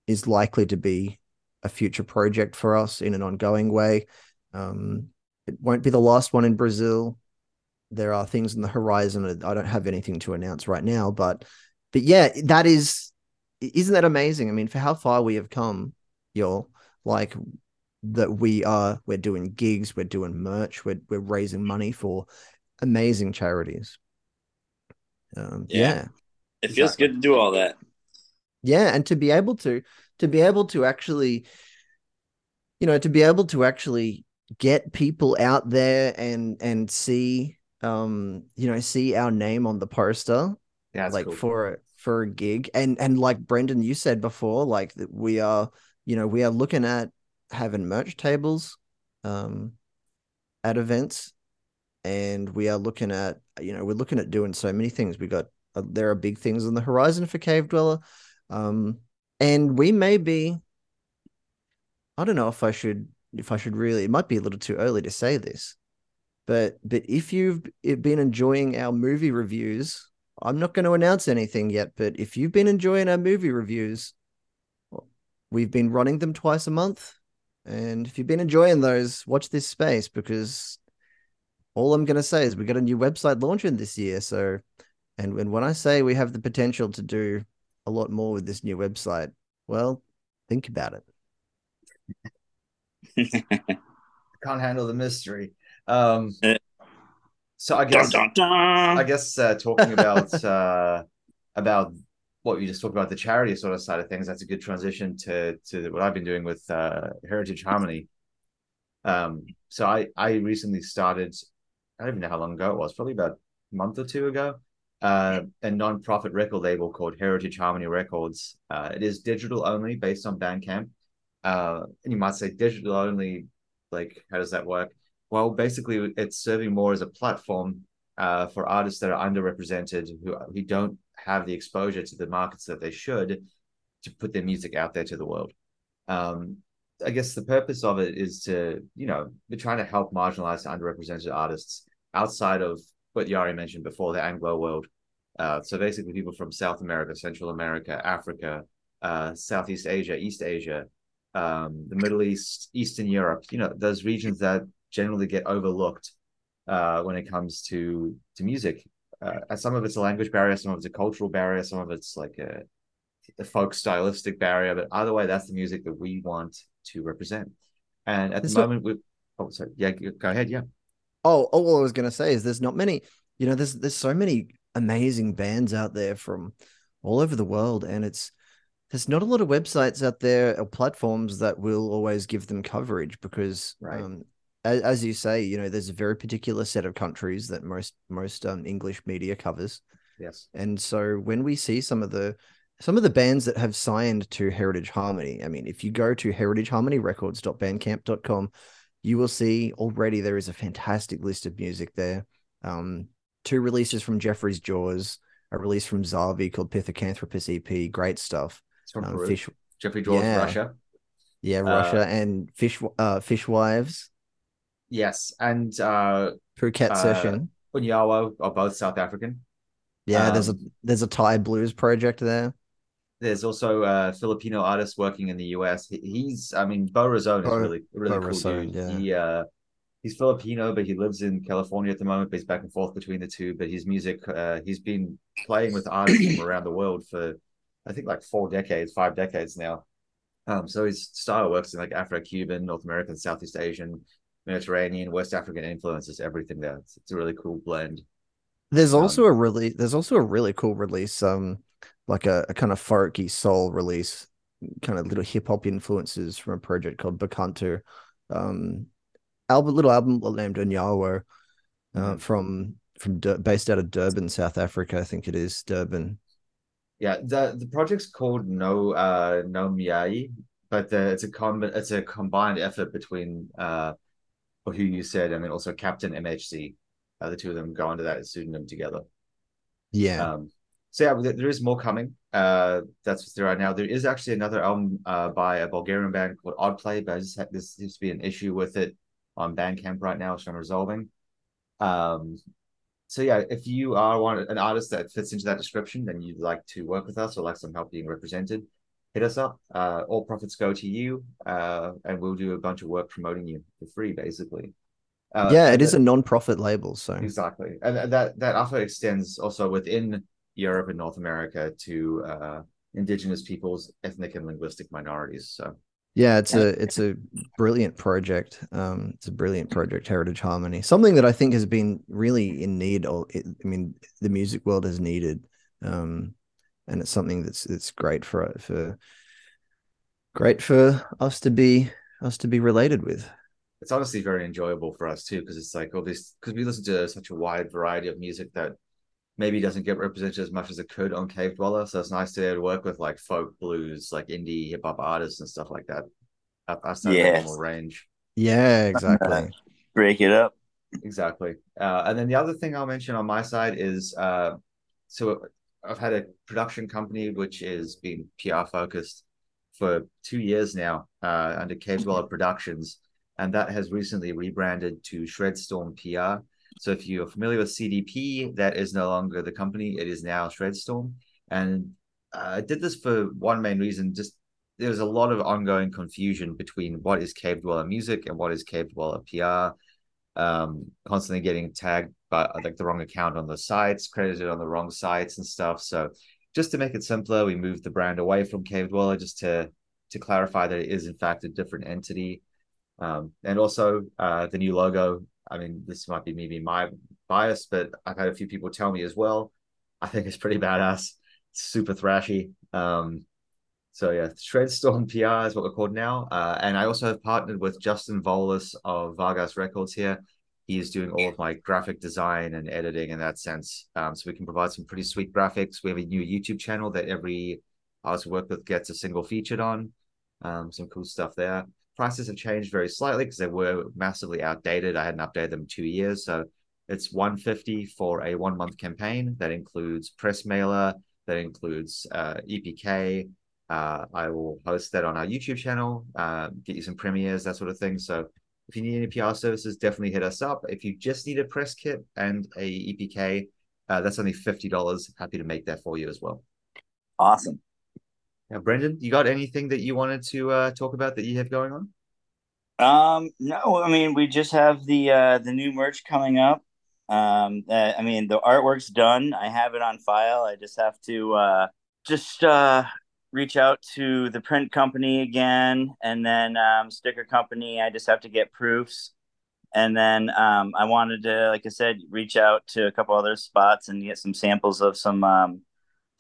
is likely to be a future project for us in an ongoing way. Um, it won't be the last one in Brazil. There are things in the horizon. I don't have anything to announce right now, but but yeah, that is isn't that amazing? I mean, for how far we have come, y'all, like that we are we're doing gigs, we're doing merch, we're we're raising money for amazing charities. Um, yeah. yeah. It feels exactly. good to do all that. Yeah, and to be able to to be able to actually you know to be able to actually get people out there and and see um you know see our name on the poster yeah like cool. for for a gig and and like brendan you said before like that we are you know we are looking at having merch tables um at events and we are looking at you know we're looking at doing so many things we got uh, there are big things on the horizon for cave dweller um and we may be i don't know if i should if I should really, it might be a little too early to say this, but but if you've been enjoying our movie reviews I'm not going to announce anything yet, but if you've been enjoying our movie reviews, we've been running them twice a month. And if you've been enjoying those, watch this space because all I'm going to say is we got a new website launching this year. So, and, and when I say we have the potential to do a lot more with this new website, well, think about it. Can't handle the mystery. Um, Eh. so I Dun, guess dun, dun. I guess uh, talking about uh, about what you just talked about the charity sort of side of things. That's a good transition to to what I've been doing with uh, Heritage Harmony. Um, so I I recently started. I don't even know how long ago it was. Probably about a month or two ago. Uh, a non-profit record label called Heritage Harmony Records. Uh, it is digital only, based on Bandcamp. Uh, and you might say digital only. Like, how does that work? Well, basically, it's serving more as a platform uh, for artists that are underrepresented who who don't have the exposure to the markets that they should to put their music out there to the world. Um, I guess the purpose of it is to you know we're trying to help marginalized, underrepresented artists outside of what Yari mentioned before, the Anglo world. Uh, so basically, people from South America, Central America, Africa, uh, Southeast Asia, East Asia, um, the Middle East, Eastern Europe. You know those regions that generally get overlooked uh, when it comes to to music. Uh, some of it's a language barrier, some of it's a cultural barrier, some of it's like a, a folk stylistic barrier. But either way, that's the music that we want to represent. And at It's the not- moment, we oh sorry, yeah, go ahead, yeah. Oh, oh, all I was going to say is there's not many, you know, there's there's so many amazing bands out there from all over the world, and it's there's not a lot of websites out there or platforms that will always give them coverage because, Right. um, as, as you say, you know, there's a very particular set of countries that most most um, English media covers, Yes. and so when we see some of the some of the bands that have signed to Heritage Harmony, I mean, if you go to heritageharmonyrecords.bandcamp.com, you will see already there is a fantastic list of music there. Um, two releases from Jeffrey's Jaws, a release from Zavi called Pithecanthropus EP, great stuff. It's from Um. Fish, Jeffrey George, yeah. Russia. yeah, Uh, Russia and Fish, uh, Fish Wives, Yes. And uh Phuket uh, Session. Unyawa are both South African. Yeah, there's a um, there's a Thai blues project there. There's also a Filipino artist working in the US. He's, I mean, Bo Razone is really, really Bo cool Razone, dude. yeah. He, uh, he's Filipino, but he lives in California at the moment. But he's back and forth between the two. But his music, uh, he's been playing with artists from around the world for, I think, like four decades, five decades now. Um, so his style works in like Afro-Cuban, North American, Southeast Asian, Mediterranean, West African influences, everything there. It's, it's a really cool blend. There's Um, also a really there's also a really cool release, um, like a, a kind of folky soul release, kind of little hip hop influences from a project called Bakantu. Um, album little album named Onyawo, uh, Mhm. from from Dur- based out of Durban, South Africa, I think it is Durban. Yeah, the the project's called No uh No Miyai, but the, it's a com it's a combined effort between uh who you said and then also Captain MHC. Uh, the two of them go under that pseudonym together. Yeah, Um, so yeah, there, is more coming. Uh, that's what's there right now. There is actually another album uh by a Bulgarian band called Oddplay, but I just had, this seems to be an issue with it on Bandcamp right now, which I'm resolving. Um, so yeah, if you are one an artist that fits into that description and you'd like to work with us or like some help being represented, hit us up. Uh, all profits go to you, uh, and we'll do a bunch of work promoting you for free, basically. Uh, yeah, it is that- a non-profit label, so Exactly, and and that that offer extends also within Europe and North America to uh, indigenous peoples, ethnic and linguistic minorities. So Yeah, it's a it's a brilliant project. Um, it's a brilliant project, Heritage Harmony. Something that I think has been really in need. Or it, I mean, the music world has needed, um, and it's something that's that's great for for great for us to be us to be related with. it's honestly very enjoyable for us too because it's like all this because we listen to such a wide variety of music that maybe doesn't get represented as much as it could on Cave Dweller. So it's nice to be able to work with like folk blues, like indie hip hop artists and stuff like that. Out- Outside Yes. the normal range. Yeah, exactly. Break it up. Exactly. Uh, and then the other thing I'll mention on my side is uh, so I've had a production company which is being PR focused for two years now uh, under Cave Dweller Productions, and that has recently rebranded to Shredstorm PR. So if you're familiar with CDP, that is no longer the company; it is now Shredstorm. And uh, I did this for one main reason: just there's a lot of ongoing confusion between what is Cave Dweller music and what is Cave Dweller PR. Um, constantly getting tagged by like the wrong account on the sites, credited on the wrong sites and stuff. So just to make it simpler, we moved the brand away from Cave Dweller just to to clarify that it is in fact a different entity. Um, and also uh, the new logo. I mean, this might be maybe my bias, but I've had a few people tell me as well. I think it's pretty badass. Super thrashy. Um, so yeah, Shredstorm PR is what we're called now. Uh, and I also have partnered with Justin Volas of Vargheist Records here. He is doing all of my graphic design and editing in that sense. Um, so we can provide some pretty sweet graphics. We have a new YouTube channel that every artist we work with gets a single featured on. Um, some cool stuff there. Prices have changed very slightly because they were massively outdated. I hadn't updated them two years. So it's 150 for a one month campaign. That includes press mailer, that includes uh, EPK, uh, I will host that on our YouTube channel, uh, get you some premieres, that sort of thing. So if you need any PR services, definitely hit us up. If you just need a press kit and a EPK, uh, that's only fifty dollars. Happy to make that for you as well. Awesome. Now, Brendan, you got anything that you wanted to uh, talk about that you have going on? Um, no, I mean we just have the uh, the new merch coming up. Um, uh, I mean the artwork's done. I have it on file. I just have to uh, just uh, reach out to the print company again and then um, sticker company i just have to get proofs and then um, i wanted to like i said reach out to a couple other spots and get some samples of some um,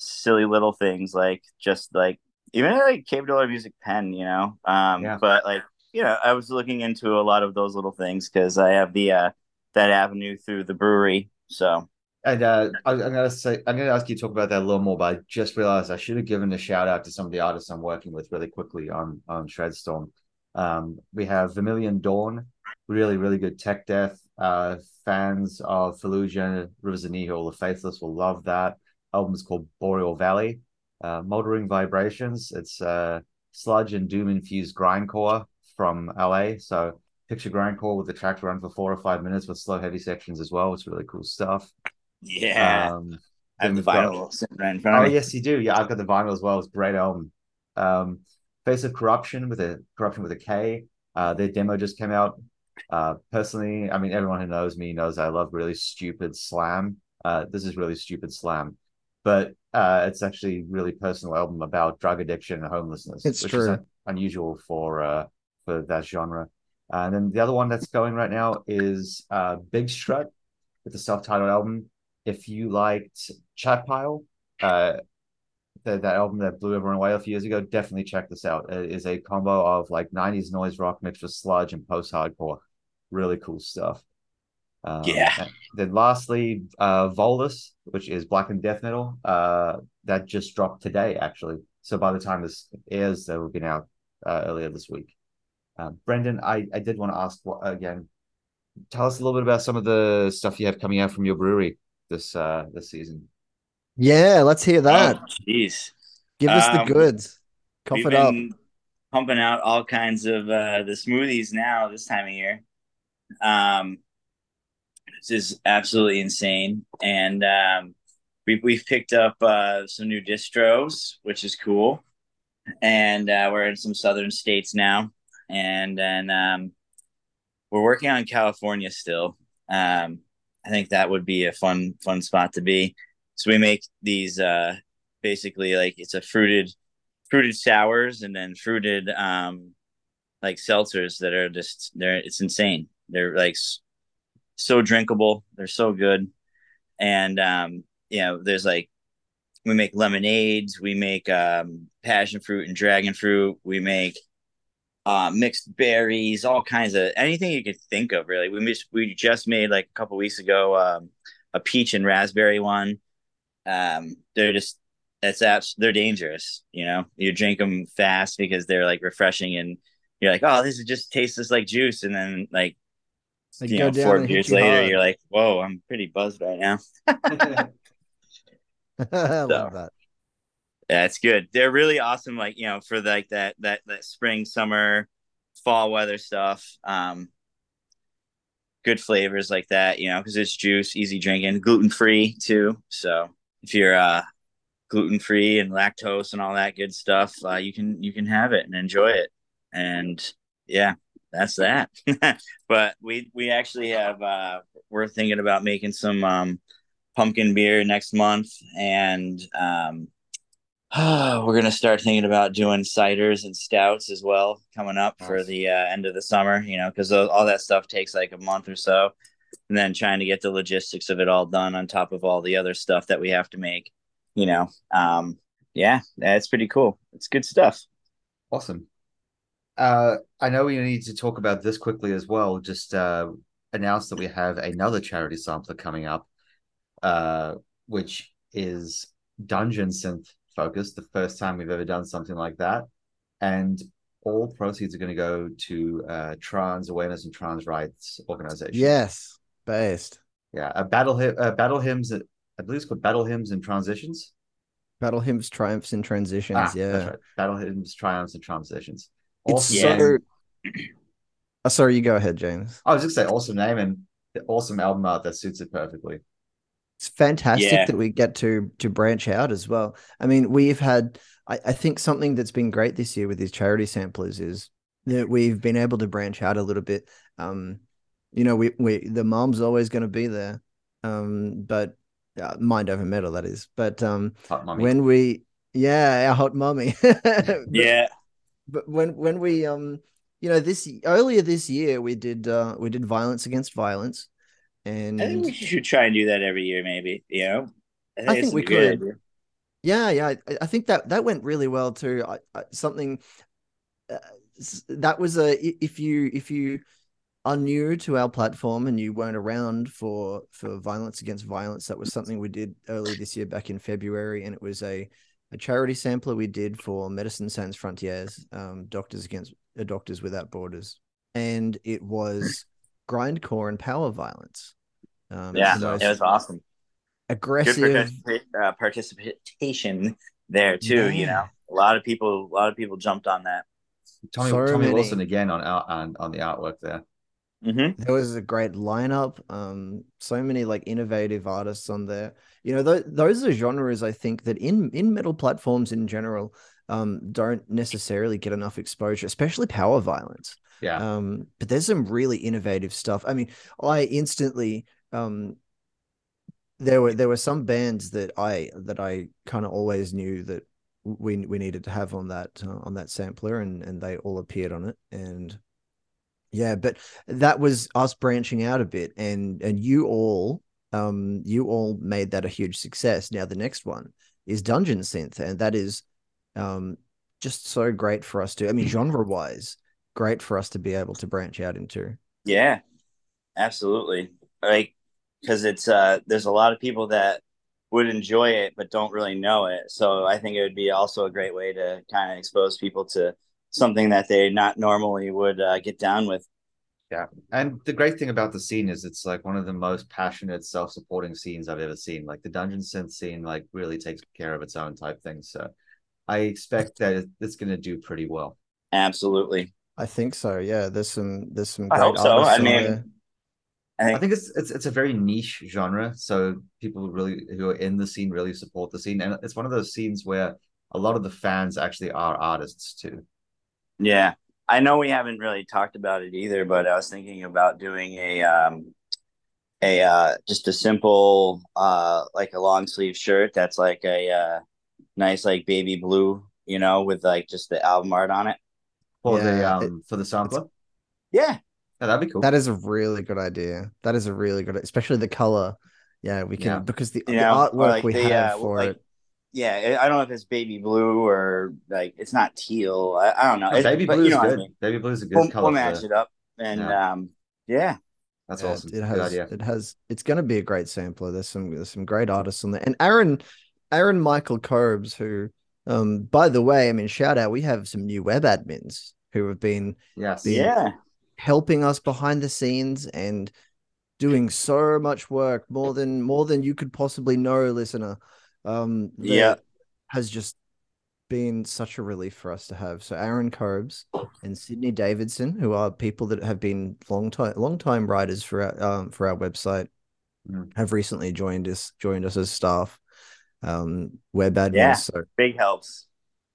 silly little things like just like even like cave dweller music pen you know um, yeah. but like you know i was looking into a lot of those little things because i have the uh, that avenue through the brewery so and uh, I, am gonna say I'm gonna ask you to talk about that a little more, but I just realized I should have given a shout out to some of the artists I'm working with really quickly on on Shredstorm. Um, we have Vermilion Dawn, really really good tech death. Uh, fans of Fallujah, Rivers of Nihil, The Faithless will love that. Album is called Boreal Valley. Uh, Moldering Vibrations. It's uh, sludge and doom infused grindcore from LA. So picture grindcore with the track run for four or five minutes with slow heavy sections as well. It's really cool stuff. Yeah. Um, I have the vinyl right in front of oh, me. yes, you do. Yeah, I've got the vinyl as well. It's great album. Um, Face of Corruption with a corruption with a K. Uh, their demo just came out. Uh, personally, I mean, everyone who knows me knows I love really stupid slam. Uh, this is really stupid slam, but uh, it's actually really personal album about drug addiction and homelessness. It's which true. Is unusual for uh, for that genre. and then the other one that's going right now is uh, Big Strut with the self-titled album if you liked Chat Pile, uh, the, that album that blew everyone away a few years ago, definitely check this out. It is a combo of like 90s noise rock mixed with sludge and post hardcore. Really cool stuff. Um, yeah. Then lastly, uh, Volus, which is black and death metal, uh, that just dropped today actually. So by the time this airs, they will be out uh, earlier this week. Uh, Brendan, I, I did want to ask what, again. Tell us a little bit about some of the stuff you have coming out from your brewery this uh this season. Yeah, let's hear that. Jeez, oh, give us um, the goods. Cough it up. Pumping out all kinds of uh, the smoothies now this time of year. Um, this is absolutely insane, and um, we we've picked up uh, some new distros, which is cool, and uh, we're in some southern states now, and then um, we're working on California still. Um, I think that would be a fun fun spot to be. So we make these uh basically like it's a fruited fruited sours and then fruited um like seltzers that are just they're it's insane. They're like so drinkable. They're so good. And um you know, there's like we make lemonades, we make um passion fruit and dragon fruit, we make uh, mixed berries, all kinds of anything you could think of. Really, we just we just made like a couple weeks ago um, a peach and raspberry one. Um, they're just that's apps. They're dangerous. You know, you drink them fast because they're like refreshing, and you're like, oh, this is just tastes like juice, and then like. Like you know, four years you later, hard. you're like, "Whoa, I'm pretty buzzed right now." I so. love that. Yeah, it's good. They're really awesome. Like you know, for like that that that spring, summer, fall weather stuff. Um, good flavors like that, you know, because it's juice, easy drinking, gluten free too. So if you're uh, gluten free and lactose and all that good stuff, uh, you can you can have it and enjoy it. And yeah, that's that. but we we actually have uh, we're thinking about making some um, pumpkin beer next month, and um, we're gonna start thinking about doing ciders and stouts as well coming up nice. for the uh, end of the summer. You know, because all that stuff takes like a month or so, and then trying to get the logistics of it all done on top of all the other stuff that we have to make. You know, um, yeah, that's pretty cool. It's good stuff. Awesome. Uh, I know we need to talk about this quickly as well. Just uh, announce that we have another charity sampler coming up, uh, which is Dungeon Synth focused. The first time we've ever done something like that, and all proceeds are going to go to uh, trans awareness and trans rights organization. Yes, based. Yeah, a battle uh, battle hymns. I believe it's called battle hymns and transitions. Battle hymns, triumphs, and transitions. Ah, yeah, right. battle hymns, triumphs, and transitions. Awesome it's so. Oh, sorry, you go ahead, James. I was just say awesome name and awesome album art that suits it perfectly. It's fantastic yeah. that we get to to branch out as well. I mean, we've had I, I think something that's been great this year with these charity samplers is that we've been able to branch out a little bit. Um, you know, we we the mom's always going to be there, um, but uh, mind over metal that is. But um, when we yeah, our hot mommy. yeah. But when when we um you know this earlier this year we did uh we did violence against violence and I think we should try and do that every year, maybe. You know, I think, I think we could. Idea. Yeah, yeah. I, I, think that that went really well too. I, something uh, that was a if you if you are new to our platform and you weren't around for for violence against violence, that was something we did early this year back in February, and it was a a charity sampler we did for Médecins Sans Frontières, um, Doctors Against uh, Doctors Without Borders, and it was grindcore and power violence. Um, yeah, it was awesome. Aggressive uh, participation there too. Yeah. You know, a lot of people, a lot of people jumped on that. Tommy, so Tommy Wilson again on on on the artwork there. Mm-hmm. There was a great lineup. Um, so many like innovative artists on there. You know, th- those are genres I think that in in metal platforms in general um, don't necessarily get enough exposure, especially power violence. Yeah. Um, but there's some really innovative stuff. I mean, I instantly um there were there were some bands that I that I kind of always knew that we we needed to have on that uh, on that sampler and and they all appeared on it and yeah but that was us branching out a bit and and you all um you all made that a huge success now the next one is dungeon synth and that is um just so great for us to i mean genre wise great for us to be able to branch out into. Yeah, absolutely. Like, because it's uh, there's a lot of people that would enjoy it but don't really know it. So I think it would be also a great way to kind of expose people to something that they not normally would uh, get down with. Yeah, and the great thing about the scene is it's like one of the most passionate, self-supporting scenes I've ever seen. Like the dungeon synth scene, like really takes care of its own type thing. So I expect that it's going to do pretty well. Absolutely. I think so. Yeah, there's some there's some. I hope so. I mean, I think, I think, it's it's it's a very niche genre, so people really who are in the scene really support the scene, and it's one of those scenes where a lot of the fans actually are artists too. Yeah, I know we haven't really talked about it either, but I was thinking about doing a um a uh just a simple uh like a long sleeve shirt that's like a uh nice like baby blue, you know, with like just the album art on it for yeah, the um it, for the sampler. Yeah. yeah, that'd be cool. That is a really good idea. That is a really good, especially the color. Yeah, we can yeah. because the, the artwork like we the, have uh, for like, it. Yeah, I don't know if it's baby blue or like it's not teal. I, I don't know. No, baby blue is good. I mean. Baby blue is a good we'll, color. We'll match for... it up, and yeah. um, yeah, that's awesome. It has. It has. It's going to be a great sampler. There's some. There's some great artists on there, and Aaron, Aaron Michael Cobes, who, um, by the way, I mean, shout out. We have some new web admins who have been yes been yeah helping us behind the scenes and doing so much work more than more than you could possibly know listener um yeah has just been such a relief for us to have. So Aaron Cobes and Sidney Davidson, who are people that have been long time long time writers for our um, for our website, Mm. have recently joined us joined us as staff. Um, web admins. Yeah. So Big helps.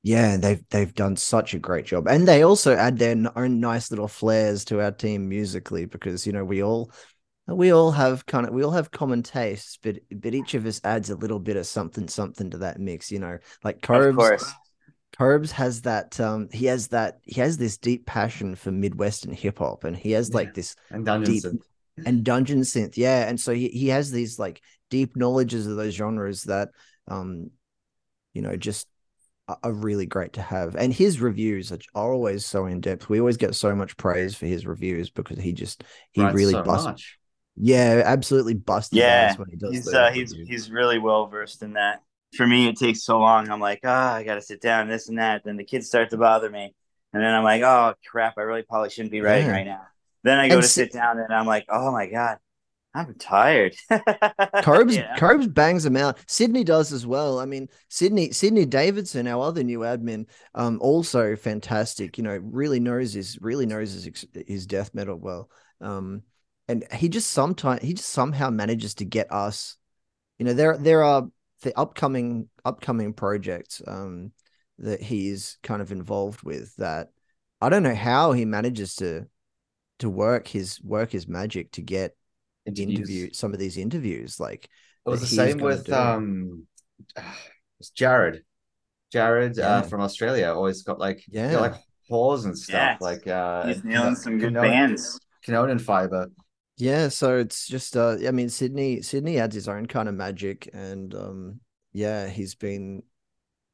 yeah, they've they've done such a great job, and they also add their own nice little flares to our team musically because you know we all we all have kind of we all have common tastes, but but each of us adds a little bit of something something to that mix. You know, like course. Carbs has that um he has that he has this deep passion for Midwestern hip hop, and he has like this And Dungeon deep Synth. and dungeon synth yeah and so he, he has these like deep knowledges of those genres that um you know just are, really great to have and his reviews are, are always so in depth we always get so much praise for his reviews because he just he Writes really so busts much. Yeah absolutely busted. Yeah, when he does He's uh, he's he's really well versed in that. For me, it takes so long. I'm like, ah, I gotta sit down, this and that. Then the kids start to bother me, and then I'm like, oh crap, I really probably shouldn't be writing Yeah. right now. Then I go And to si- sit down, and I'm like, oh my god, I'm tired. Carbs, know? Carbs bangs them out. Sidney does as well. I mean, Sidney, Sidney Davidson, our other new admin, um, also fantastic. You know, really knows his really knows his his death metal well. Um, and he just sometimes he just somehow manages to get us. You know, there there are the upcoming upcoming projects um that he's kind of involved with that I don't know how he manages to to work his work his magic to get Interviews. interview some of these interviews like It was the same with do. um it's Jared. Jared Yeah. uh, from Australia always got like yeah, Yeah. like whores and stuff. Yes. Like uh He's nailing some good Cano- bands. Canonian fiber. Yeah so it's just uh i mean sidney sidney adds his own kind of magic and um yeah he's been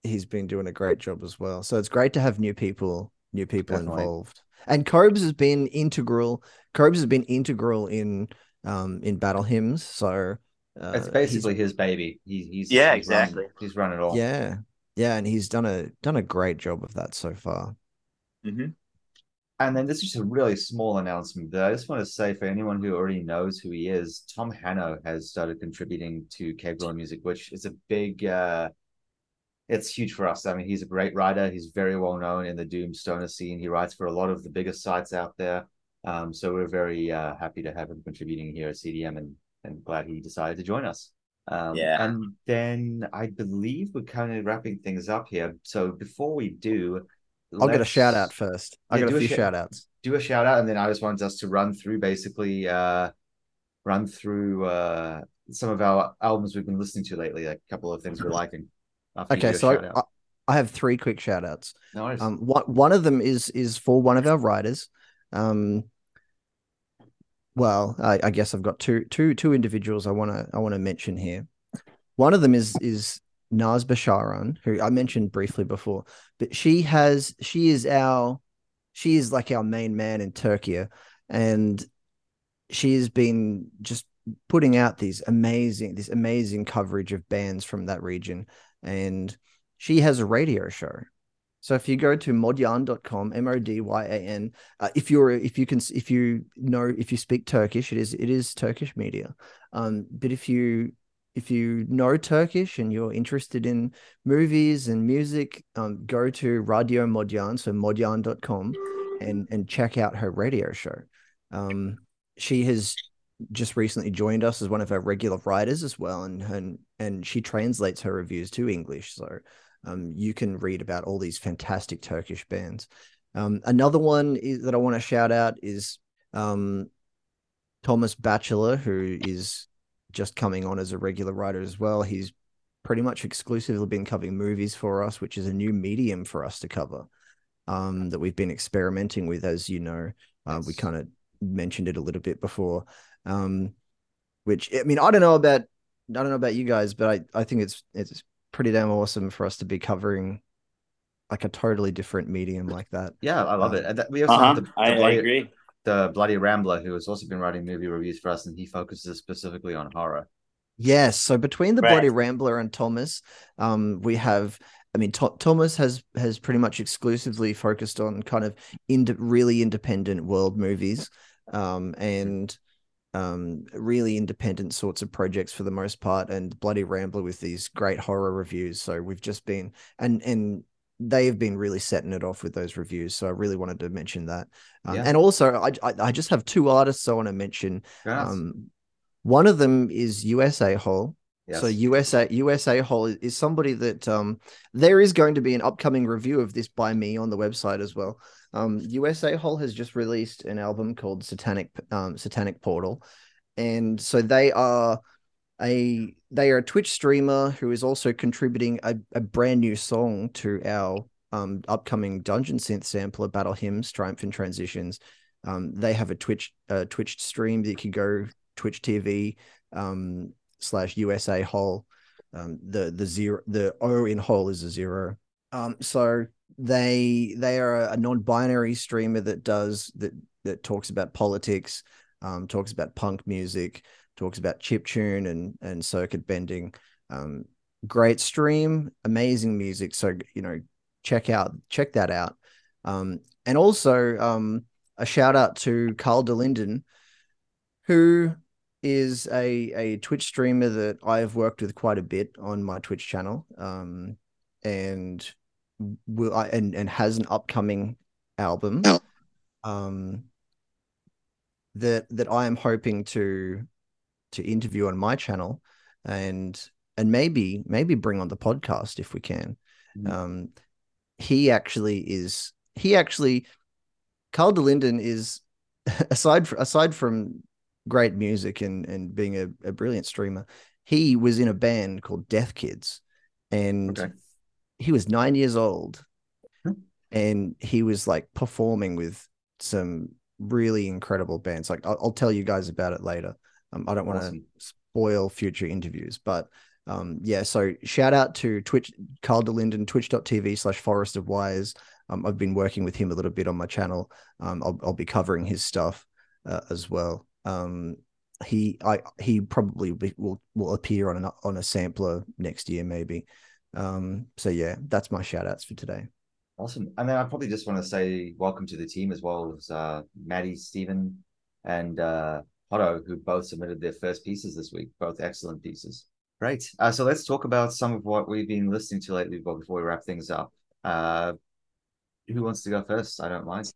he's been doing a great job as well so it's great to have new people new people Definitely. involved and Cobes has been integral Cobes has been integral in um in battle hymns so uh, It's basically his baby. He, he's Yeah, he's run- exactly. he's run it all. yeah yeah and he's done a done a great job of that so far hmm And then this is just a really small announcement that I just want to say for anyone who already knows who he is, Tom Hanno has started contributing to Cave Dweller Music, which is a big uh it's huge for us. I mean, he's a great writer. He's very well known in the Doom Stoner scene. He writes for a lot of the biggest sites out there. Um, so we're very uh, happy to have him contributing here at CDM and, and glad he decided to join us. Um, Yeah. And then I believe we're kind of wrapping things up here. So before we do, i'll get a shout out first i Yeah, got a a few sh- shout outs do a shout out and then I just wanted us to run through basically uh run through uh some of our albums we've been listening to lately, like a couple of things we're liking. okay so. I, I have three quick shout outs no worries. Um, one one of them is is for one of our writers. Um, well, I, I guess I've got two two two individuals I want to I want to mention here. One of them is is Naz Basharan, who I mentioned briefly before, but she has she is our she is like our main man in Turkey, and she has been just putting out these amazing this amazing coverage of bands from that region, and she has a radio show so if you go to modyan.com, M O D Y A N, uh, if you're if you can if you know if you speak Turkish, it is it is Turkish media. Um, but if you if you know Turkish and you're interested in movies and music, um, go to Radio Modyan, so modyan.com, and and check out her radio show. Um, she has just recently joined us as one of our regular writers as well, and and and she translates her reviews to English. So um, you can read about all these fantastic Turkish bands. Um, another one is, that I want to shout out is um, Thomas Batchelor, who is just coming on as a regular writer as well. He's pretty much exclusively been covering movies for us, which is a new medium for us to cover um, that we've been experimenting with, as you know. Uh, We kind of mentioned it a little bit before. Um, which I mean, I don't know about I don't know about you guys, but I, I think it's it's pretty damn awesome for us to be covering like a totally different medium like that. yeah, I love uh, it. And that- we also Uh-huh. have the, the I, I agree. The Bloody Rambler, who has also been writing movie reviews for us, and he focuses specifically on horror. Yes. So between the Right. Bloody Rambler and Thomas, um, we have. I mean, Tho- Thomas has has pretty much exclusively focused on kind of ind- really independent world movies, um, and um, really independent sorts of projects for the most part. And Bloody Rambler with these great horror reviews. So we've just been and and they've been really setting it off with those reviews. So I really wanted to mention that. Um, Yeah. And also, I, I I just have two artists I want to mention. Nice. Um, one of them is USA Hole. Yes. So USA USA Hole is, is somebody that um there is going to be an upcoming review of this by me on the website as well. Um, USA Hole has just released an album called Satanic um, Satanic Portal, and so they are a they are a Twitch streamer who is also contributing a, a brand new song to our um, upcoming Dungeon Synth sampler Battle Hymns Triumph in Transitions. Um, they have a Twitch uh, Twitch stream that you can go Twitch TV um, slash USA Hole. Um, the the zero the O in Hole is a zero. Um, so they they are a non-binary streamer that does that that talks about politics, um, talks about punk music, talks about chip tune and and circuit bending. Um, great stream, amazing music. So you know, check out check that out. Um, and also um, a shout out to Carl DeLinden, who is a a Twitch streamer that I have worked with quite a bit on my Twitch channel. Um, and will I and and has an upcoming album. Um, that that I am hoping to to interview on my channel and and maybe maybe bring on the podcast if we can. Mhm. Um, he actually is he actually Carl DeLinden is aside from aside from great music and and being a, a brilliant streamer, he was in a band called Death Kids, and Okay. he was nine years old, Hmm. and he was like performing with some really incredible bands. Like I'll, I'll tell you guys about it later. Um, I don't want to Awesome. spoil future interviews, but um, yeah. So shout out to Twitch, Carl DeLinden, twitch.tv slash Forest of Wires. Um, I've been working with him a little bit on my channel. Um, I'll, I'll be covering his stuff uh, as well. Um, he, I, he probably be, will will appear on an on a sampler next year, maybe. Um, so yeah, that's my shout outs for today. Awesome. And then I probably just want to say welcome to the team as well as uh, Maddie, Stephen, and uh, Otto, who both submitted their first pieces this week. Both excellent pieces. Great. Uh, so let's talk about some of what we've been listening to lately but before we wrap things up. Uh, who wants to go first? I don't mind.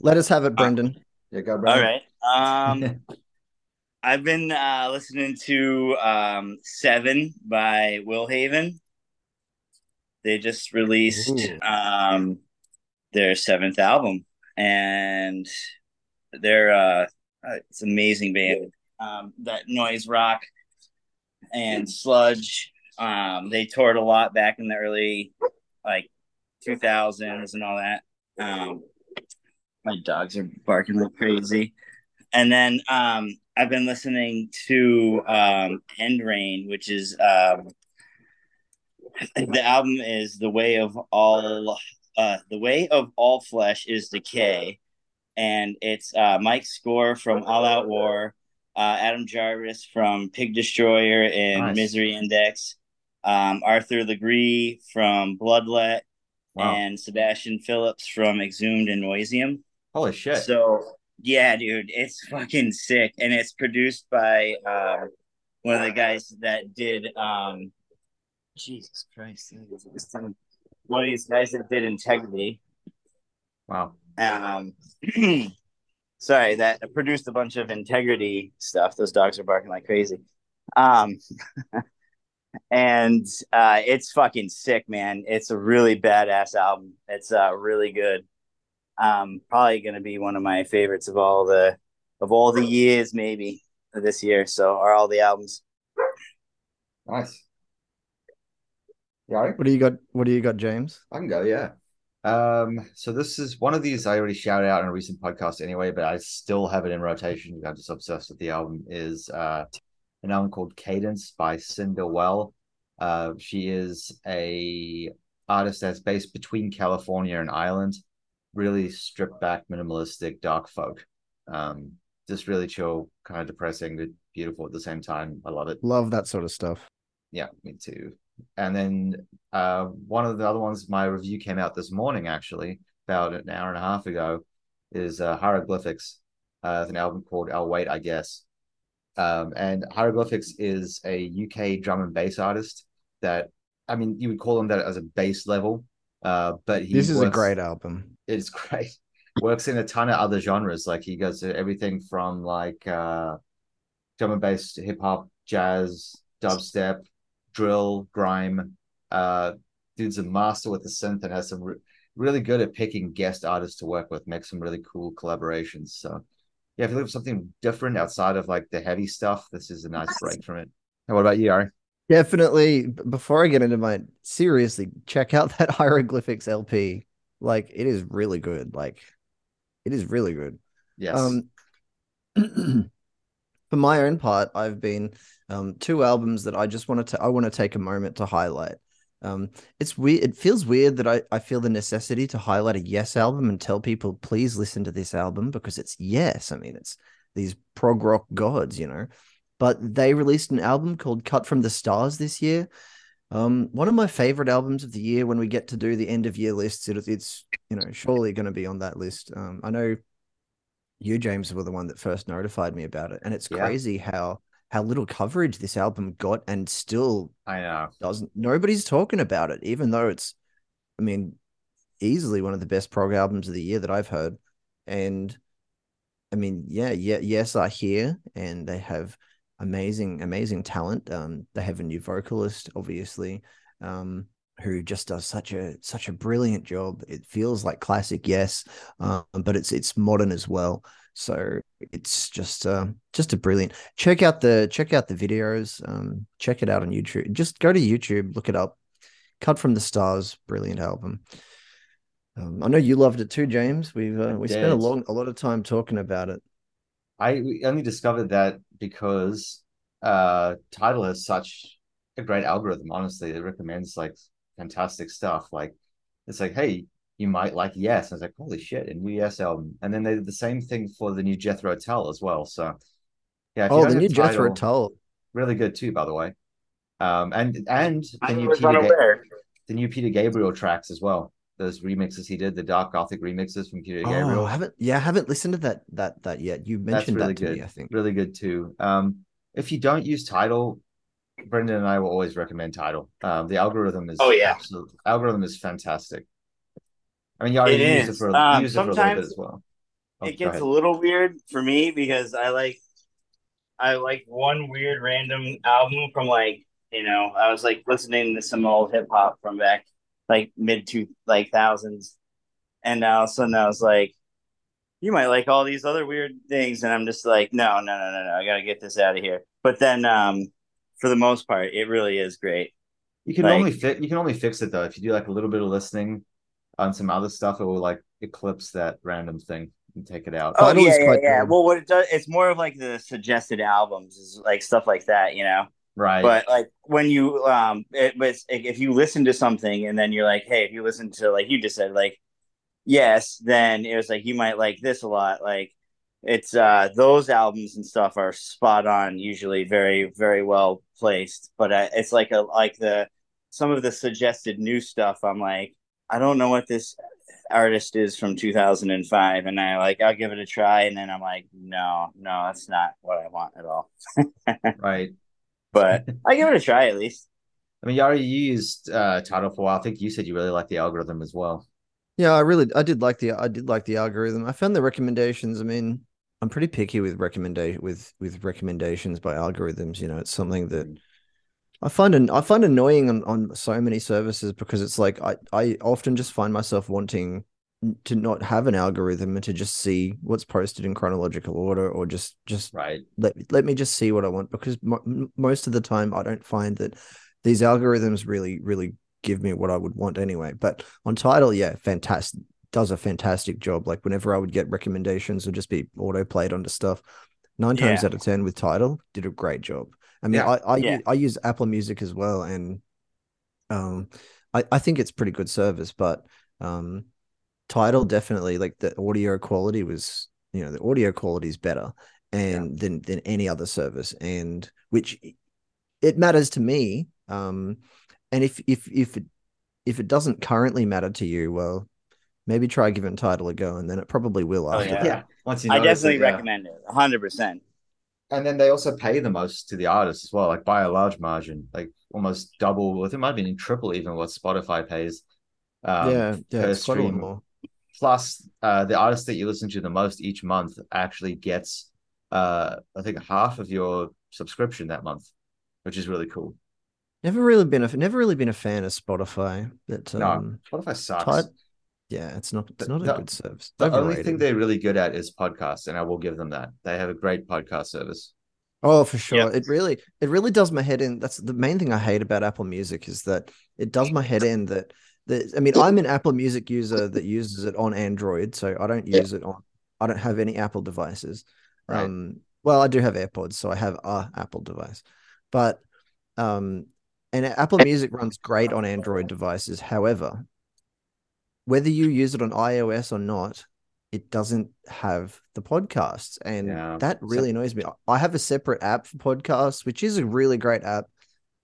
Let us have it, Brendan. Yeah, go, All Brendan. right. Um, I've been uh, listening to um, Seven by Will Haven. They just released Ooh. um, their seventh album, and they're uh, uh, it's an amazing band. Um, that noise rock and sludge. Um, they toured a lot back in the early like 2000s and all that. Um, my dogs are barking like crazy. And then um, I've been listening to um, End Reign, which is um, the album is the way of all uh, the way of all flesh is decay, and it's uh, Mike Score from All Out War, uh, Adam Jarvis from Pig Destroyer and Nice. Misery Index, um, Arthur Legere from Bloodlet, Wow. and Sebastian Phillips from Exhumed and Noisem. Holy shit. So yeah, dude, it's fucking sick, and it's produced by um, one of the guys that did. Um, Jesus Christ, one of these guys that did Integrity. wow. Um, sorry, that produced a bunch of Integrity stuff. Those dogs are barking like crazy. Um, and uh, it's fucking sick, man. It's a really badass album. It's uh, really good um probably going to be one of my favorites of all the of all the years maybe of this year so are all the albums Nice. Yeah, What do you got? What do you got, James? I can go, yeah. Um, so this is one of these I already shouted out in a recent podcast anyway, but I still have it in rotation. I'm just obsessed with the album. Is uh an album called Cadence by Cinder Well. Uh, she is a artist that's based between California and Ireland. Really stripped back, minimalistic, dark folk. Um, just really chill, kind of depressing, but beautiful at the same time. I love it. Love that sort of stuff. Yeah, me too. And then uh, one of the other ones, my review came out this morning, actually, about an hour and a half ago, is uh, Hieroglyphics, uh, an album called I'll Wait, I Guess. Um, and Hieroglyphics is a UK drum and bass artist that, I mean, you would call him that as a bass level, Uh, but he this is a great album. It's great. Works in a ton of other genres. Like he goes to everything from like uh drum and bass, hip hop, jazz, dubstep, drill, grime. Uh, dude's a master with the synth and has some re- really good at picking guest artists to work with. makes some really cool collaborations. So yeah, if you look for something different outside of like the heavy stuff, this is a nice break from it. And what about you, Yari? Definitely. Before I get into my seriously, check out that hieroglyphics LP. Like it is really good. Like it is really good. Yes. Um, for my own part, I've been um, two albums that I just wanted to. I want to take a moment to highlight. Um, it's weird. It feels weird that I, I feel the necessity to highlight a Yes album and tell people please listen to this album because it's Yes. I mean, it's these prog rock gods, you know. But they released an album called Cut from the Stars this year. Um, one of my favorite albums of the year. When we get to do the end of year lists, it, it's you know surely going to be on that list. Um, I know you James were the one that first notified me about it and it's Yeah. crazy how how little coverage this album got and still I know. doesn't nobody's talking about it even though it's i mean easily one of the best prog albums of the year that i've heard. And i mean yeah yeah yes I hear, and they have amazing amazing talent. Um they have a new vocalist obviously um who just does such a such a brilliant job. It feels like classic yes um but it's it's modern as well so it's just uh, just a brilliant check out the check out the videos um check it out on youtube just go to youtube look it up cut from the stars brilliant album um, i know you loved it too james we've uh, we spent a did. long a lot of time talking about it I we only discovered that because uh Tidal has such a great algorithm, honestly. It recommends like fantastic stuff. Like it's like, hey, you might like Yes. I was like, holy shit, a new Yes album. And then they did the same thing for the new Jethro Tull as well. So yeah, oh the have new jethro tull really good too, by the way. Um and and the I new Peter Ga- the new Peter Gabriel tracks as well. Those remixes he did, the dark gothic remixes from Peter oh Gabriel. I haven't yeah i haven't listened to that that that yet you That's mentioned really that to good. me i think Really good too. Um, if you don't use Tidal, Brendan and I will always recommend Tidal. Um, the algorithm is Oh, yeah. absolute- algorithm is fantastic. I mean, you already It used is. it for Um, used it for a little bit as well. Oh, it gets a little weird for me because I like I like one weird random album from like you know I was like listening to some old hip hop from back like mid to like thousands, and all of a sudden I was like, you might like all these other weird things, and I'm just like, no, no, no, no, no, I gotta get this out of here. But then, um, for the most part, it really is great. You can like- only fit you can only fix it though if you do like a little bit of listening on some other stuff. It will like eclipse that random thing and take it out. Oh Tidal yeah, yeah, quite yeah. good. Well, what it does, it's more of like the suggested albums, is like stuff like that, you know. right. but like when you um it, but it's- if you listen to something and then you're like hey if you listen to like you just said like yes then it was like you might like this a lot like it's uh those albums and stuff are spot on usually very very well placed but uh, it's like a like the some of the suggested new stuff i'm like i don't know what this artist is from 2005 and i like i'll give it a try and then i'm like no no that's not what i want at all right. but i give it a try at least I mean, you already used uh, Tidal for a while. I think you said you really like the algorithm as well. Yeah, I really I did like the I did like the algorithm. I found the recommendations. I mean, I'm pretty picky with recommendation with with recommendations by algorithms. You know, it's something that I find an, I find annoying on, on so many services because it's like I I often just find myself wanting to not have an algorithm and to just see what's posted in chronological order or just just Right. let let me just see what I want because m- most of the time I don't find that these algorithms really really give me what I would want anyway. But on Tidal, yeah, fantastic does a fantastic job. Like whenever I would get recommendations, or just be auto played onto stuff. Nine times Yeah. out of ten with Tidal, did a great job. I mean, Yeah. I I, Yeah. use, I use Apple Music as well, and um, I I think it's pretty good service, but um, Tidal definitely like the audio quality was you know the audio quality is better and than than any other service and which it matters to me um and if if if it if it doesn't currently matter to you well maybe try giving Tidal a go and then it probably will Oh, after yeah. that. Yeah. Once you I definitely it, yeah. recommend it. hundred percent. And then they also pay the most to the artist as well, like by a large margin, like almost double. I think it might have been triple even what Spotify pays. um, yeah, yeah, per it's quite a lot stream. more. Plus, uh, the artist that you listen to the most each month actually gets, uh, I think half of your subscription that month, which is really cool. Never really been a never really been a fan of Spotify. But No, um, Spotify sucks. Yeah, it's not it's The- not a good service. The only thing they're really good at is podcasts, and I will give them that. They have a great podcast service. Oh, for sure. Yep. It really it really does my head in. That's the main thing I hate about Apple Music is that it does my head in that that I mean, I'm an Apple Music user that uses it on Android, so I don't Yeah. use it on I don't have any Apple devices. Right. Um well, I do have AirPods, so I have a Apple device. But um and Apple Music runs great on Android devices. However, whether you use it on iOS or not, it doesn't have the podcasts. And Yeah. that So- really annoys me. I have a separate app for podcasts, which is a really great app,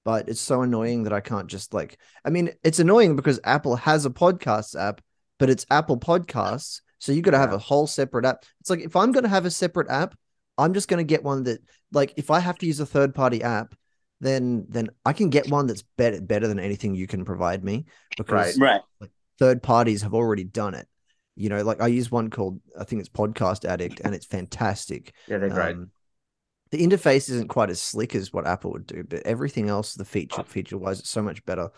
but it's so annoying that I can't just like, I mean, it's annoying because Apple has a podcasts app, but it's Apple Podcasts. So you got to have Yeah. a whole separate app. It's like if I'm going to have a separate app, I'm just going to get one that, like, if I have to use a third party app, then then I can get one that's better better than anything you can provide me because Right. Third parties have already done it. You know, like I use one called I think it's Podcast Addict, and it's fantastic. Yeah, they're great. Um, the interface isn't quite as slick as what Apple would do, but everything else, the feature feature wise, it's so much better.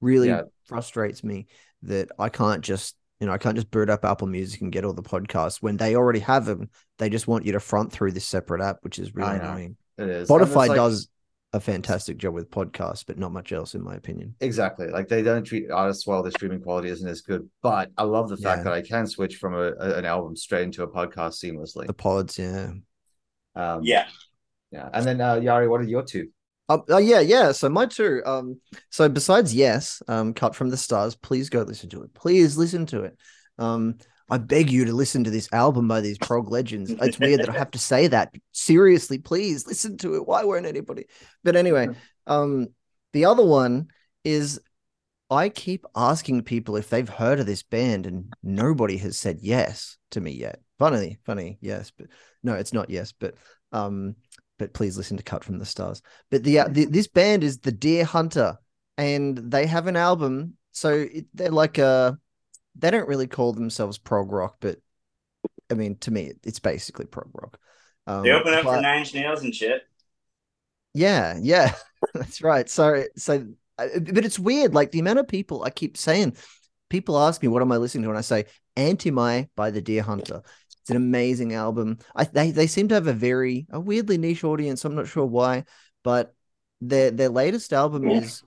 Really Yeah. frustrates me that I can't just you know I can't just boot up Apple Music and get all the podcasts when they already have them. They just want you to front through this separate app, which is really annoying. it is. Spotify like- does a fantastic job with podcasts, but not much else, in my opinion. Exactly. Like they don't treat artists well. Their streaming quality isn't as good. But I love the fact Yeah. that I can switch from a, a- an album straight into a podcast seamlessly. The pods, yeah. Um, Yeah. yeah. And then uh, Yari, what are your two? Um, uh, yeah, yeah. So my two. Um, so besides yes, um, cut from the stars. Please go listen to it. Please listen to it. Um, I beg you to listen to this album by these prog legends. It's weird that I have to say that. Seriously, please listen to it. Why won't anybody? But anyway, um, the other one is I keep asking people if they've heard of this band, and nobody has said yes to me yet. Funny, funny, yes, but no, it's not yes, but um, but please listen to Cut from the Stars. But the, uh, the this band is the Dear Hunter, and they have an album. So it, they're like a, they don't really call themselves prog rock, but I mean, to me, it's basically prog rock. Um, They open up for Nine Inch Nails and shit. yeah, yeah, that's right. So, so, uh, but it's weird. Like the amount of people I keep saying, people ask me, "What am I listening to?" And I say, "Antimai" by the Dear Hunter. It's an amazing album. I they they seem to have a very a weirdly niche audience. I'm not sure why, but their their latest album is.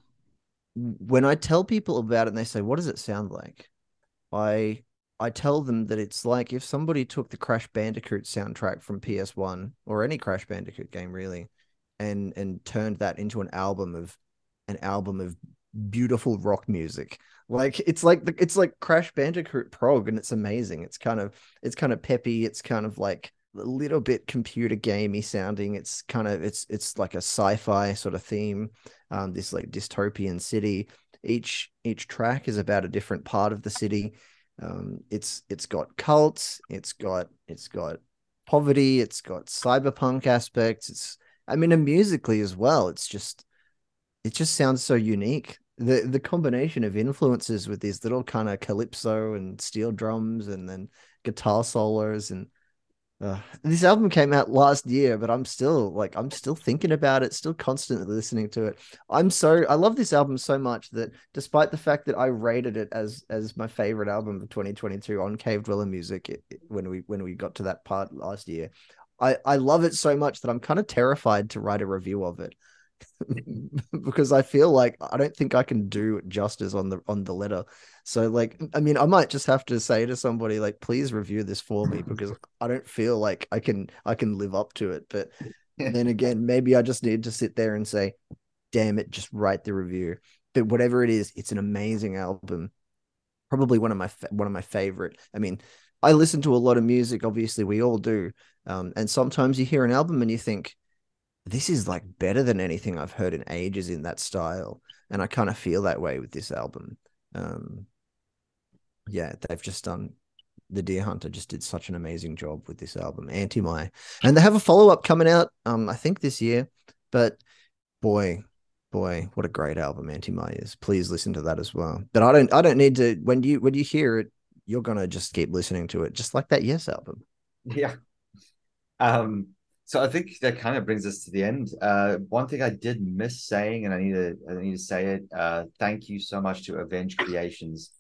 When I tell people about it, and they say, "What does it sound like?" I I tell them that it's like if somebody took the Crash Bandicoot soundtrack from PS1 or any Crash Bandicoot game, really, and and turned that into an album of an album of beautiful rock music. Like it's like the, it's like Crash Bandicoot prog, and it's amazing. It's kind of it's kind of peppy. It's kind of like a little bit computer gamey sounding. It's kind of it's it's like a sci-fi sort of theme. Um, this like dystopian city. Each each track is about a different part of the city. Um, it's it's got cults. It's got it's got poverty. It's got cyberpunk aspects. It's I mean, and musically as well. It's just it just sounds so unique. The the combination of influences with these little kind of calypso and steel drums and then guitar solos and uh, this album came out last year, but I'm still like I'm still thinking about it, still constantly listening to it. I'm so I love this album so much that despite the fact that I rated it as as my favorite album of 2022 on Cave Dweller Music it, it- when we when we got to that part last year, I I love it so much that I'm kind of terrified to write a review of it because I feel like I don't think I can do justice on the on the letter. So like I mean I might just have to say to somebody like please review this for me because I don't feel like I can I can live up to it. But then again, maybe I just need to sit there and say, damn it, just write the review. But whatever it is, it's an amazing album. Probably one of my fa- one of my favorite. I mean, I listen to a lot of music. Obviously, we all do. Um, and sometimes you hear an album and you think, this is like better than anything I've heard in ages in that style. And I kind of feel that way with this album. Um, yeah, they've just done the Dear Hunter just did such an amazing job with this album, Antimai, and they have a follow up coming out. Um, I think this year, but boy, boy, what a great album Antimai is. Please listen to that as well. But I don't I don't need to when you when you hear it, you're gonna just keep listening to it, just like that Yes album. Yeah. Um, so I think that kind of brings us to the end. Uh, one thing I did miss saying, and I need to I need to say it. Uh, thank you so much to Avenge Creations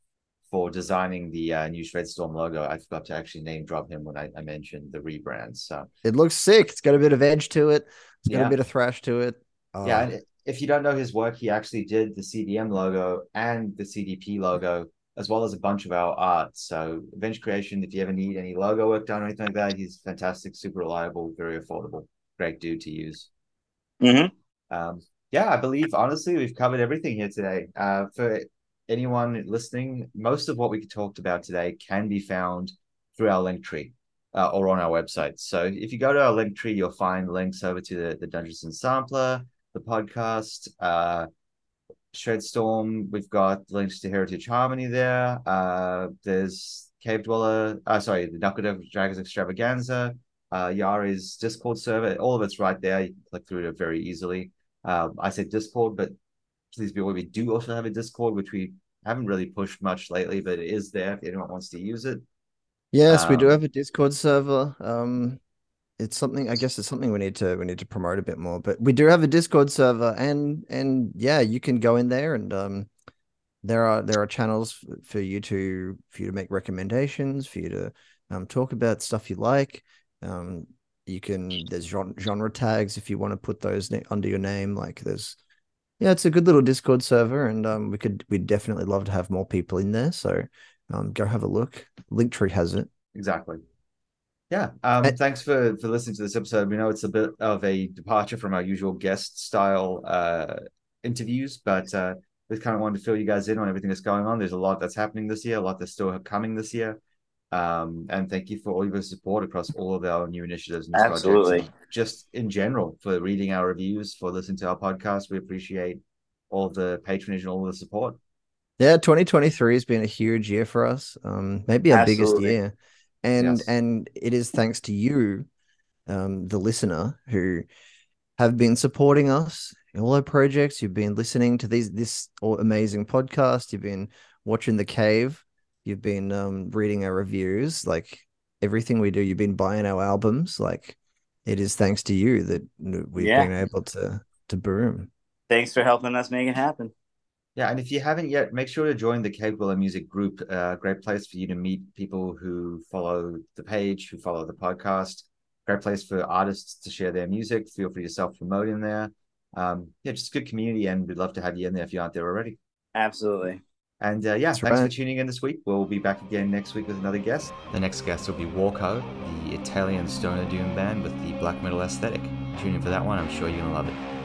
for designing the uh, new Shredstorm logo. I forgot to actually name drop him when I, I mentioned the rebrand. So it looks sick. It's got a bit of edge to it. It's got Yeah. a bit of thrash to it. Uh, yeah, and if you don't know his work, he actually did the CDM logo and the CDP logo, as well as a bunch of our art. So Avenge Creation, if you ever need any logo work done or anything like that, he's fantastic, super reliable, very affordable, great dude to use. Mhm. Um, yeah, I believe honestly we've covered everything here today. Uh, for anyone listening, most of what we talked about today can be found through our link tree uh, or on our website. So if you go to our link tree, you'll find links over to the, the Dungeon Synth Sampler, the podcast, uh, Shredstorm. We've got links to Heritage Harmony there. Uh, there's Cave Dweller, uh, sorry, the Knuckle Dragons Extravaganza, uh, Yari's Discord server. All of it's right there. You can click through it very easily. Um, I said Discord, but please be aware we do also have a Discord, which we haven't really pushed much lately, but it is there if anyone wants to use it. Yes, we do Um, have a Discord server. Um, it's something I guess it's something we need to we need to promote a bit more. But we do have a Discord server, and and yeah, you can go in there and um, there are there are channels for you to for you to make recommendations, for you to um talk about stuff you like. Um, you can there's genre, tags if you want to put those under your name. Like there's yeah, it's a good little Discord server, and um, we could we'd definitely love to have more people in there. So um, go have a look. Linktree has it. Exactly. Yeah. Um, And- thanks for for listening to this episode. We know it's a bit of a departure from our usual guest style uh interviews, but uh we kind of wanted to fill you guys in on everything that's going on. There's a lot that's happening this year, a lot that's still coming this year. Um, and thank you for all your support across all of our new initiatives and Absolutely. and just in general for reading our reviews, for listening to our podcast. We appreciate all the patronage and all the support. Yeah, 2023 has been a huge year for us. Um, maybe our biggest year. And Yes. and it is thanks to you, um, the listener, who have been supporting us in all our projects. You've been listening to these this amazing podcast. You've been watching the cave. You've been um reading our reviews, like everything we do. You've been buying our albums. Like it is thanks to you that we've Yeah. been able to to boom. Thanks for helping us make it happen. Yeah, and if you haven't yet, make sure to join the Cave Dweller Music group. Uh, great place for you to meet people who follow the page, who follow the podcast. Great place for artists to share their music. Feel free to self promote in there. Um, yeah, just a good community, and we'd love to have you in there if you aren't there already. Absolutely. And uh, yeah, That's thanks for tuning in this week. We'll be back again next week with another guest. The next guest will be Walko, the Italian stoner doom band with the black metal aesthetic. Tune in for that one. I'm sure you're gonna love it.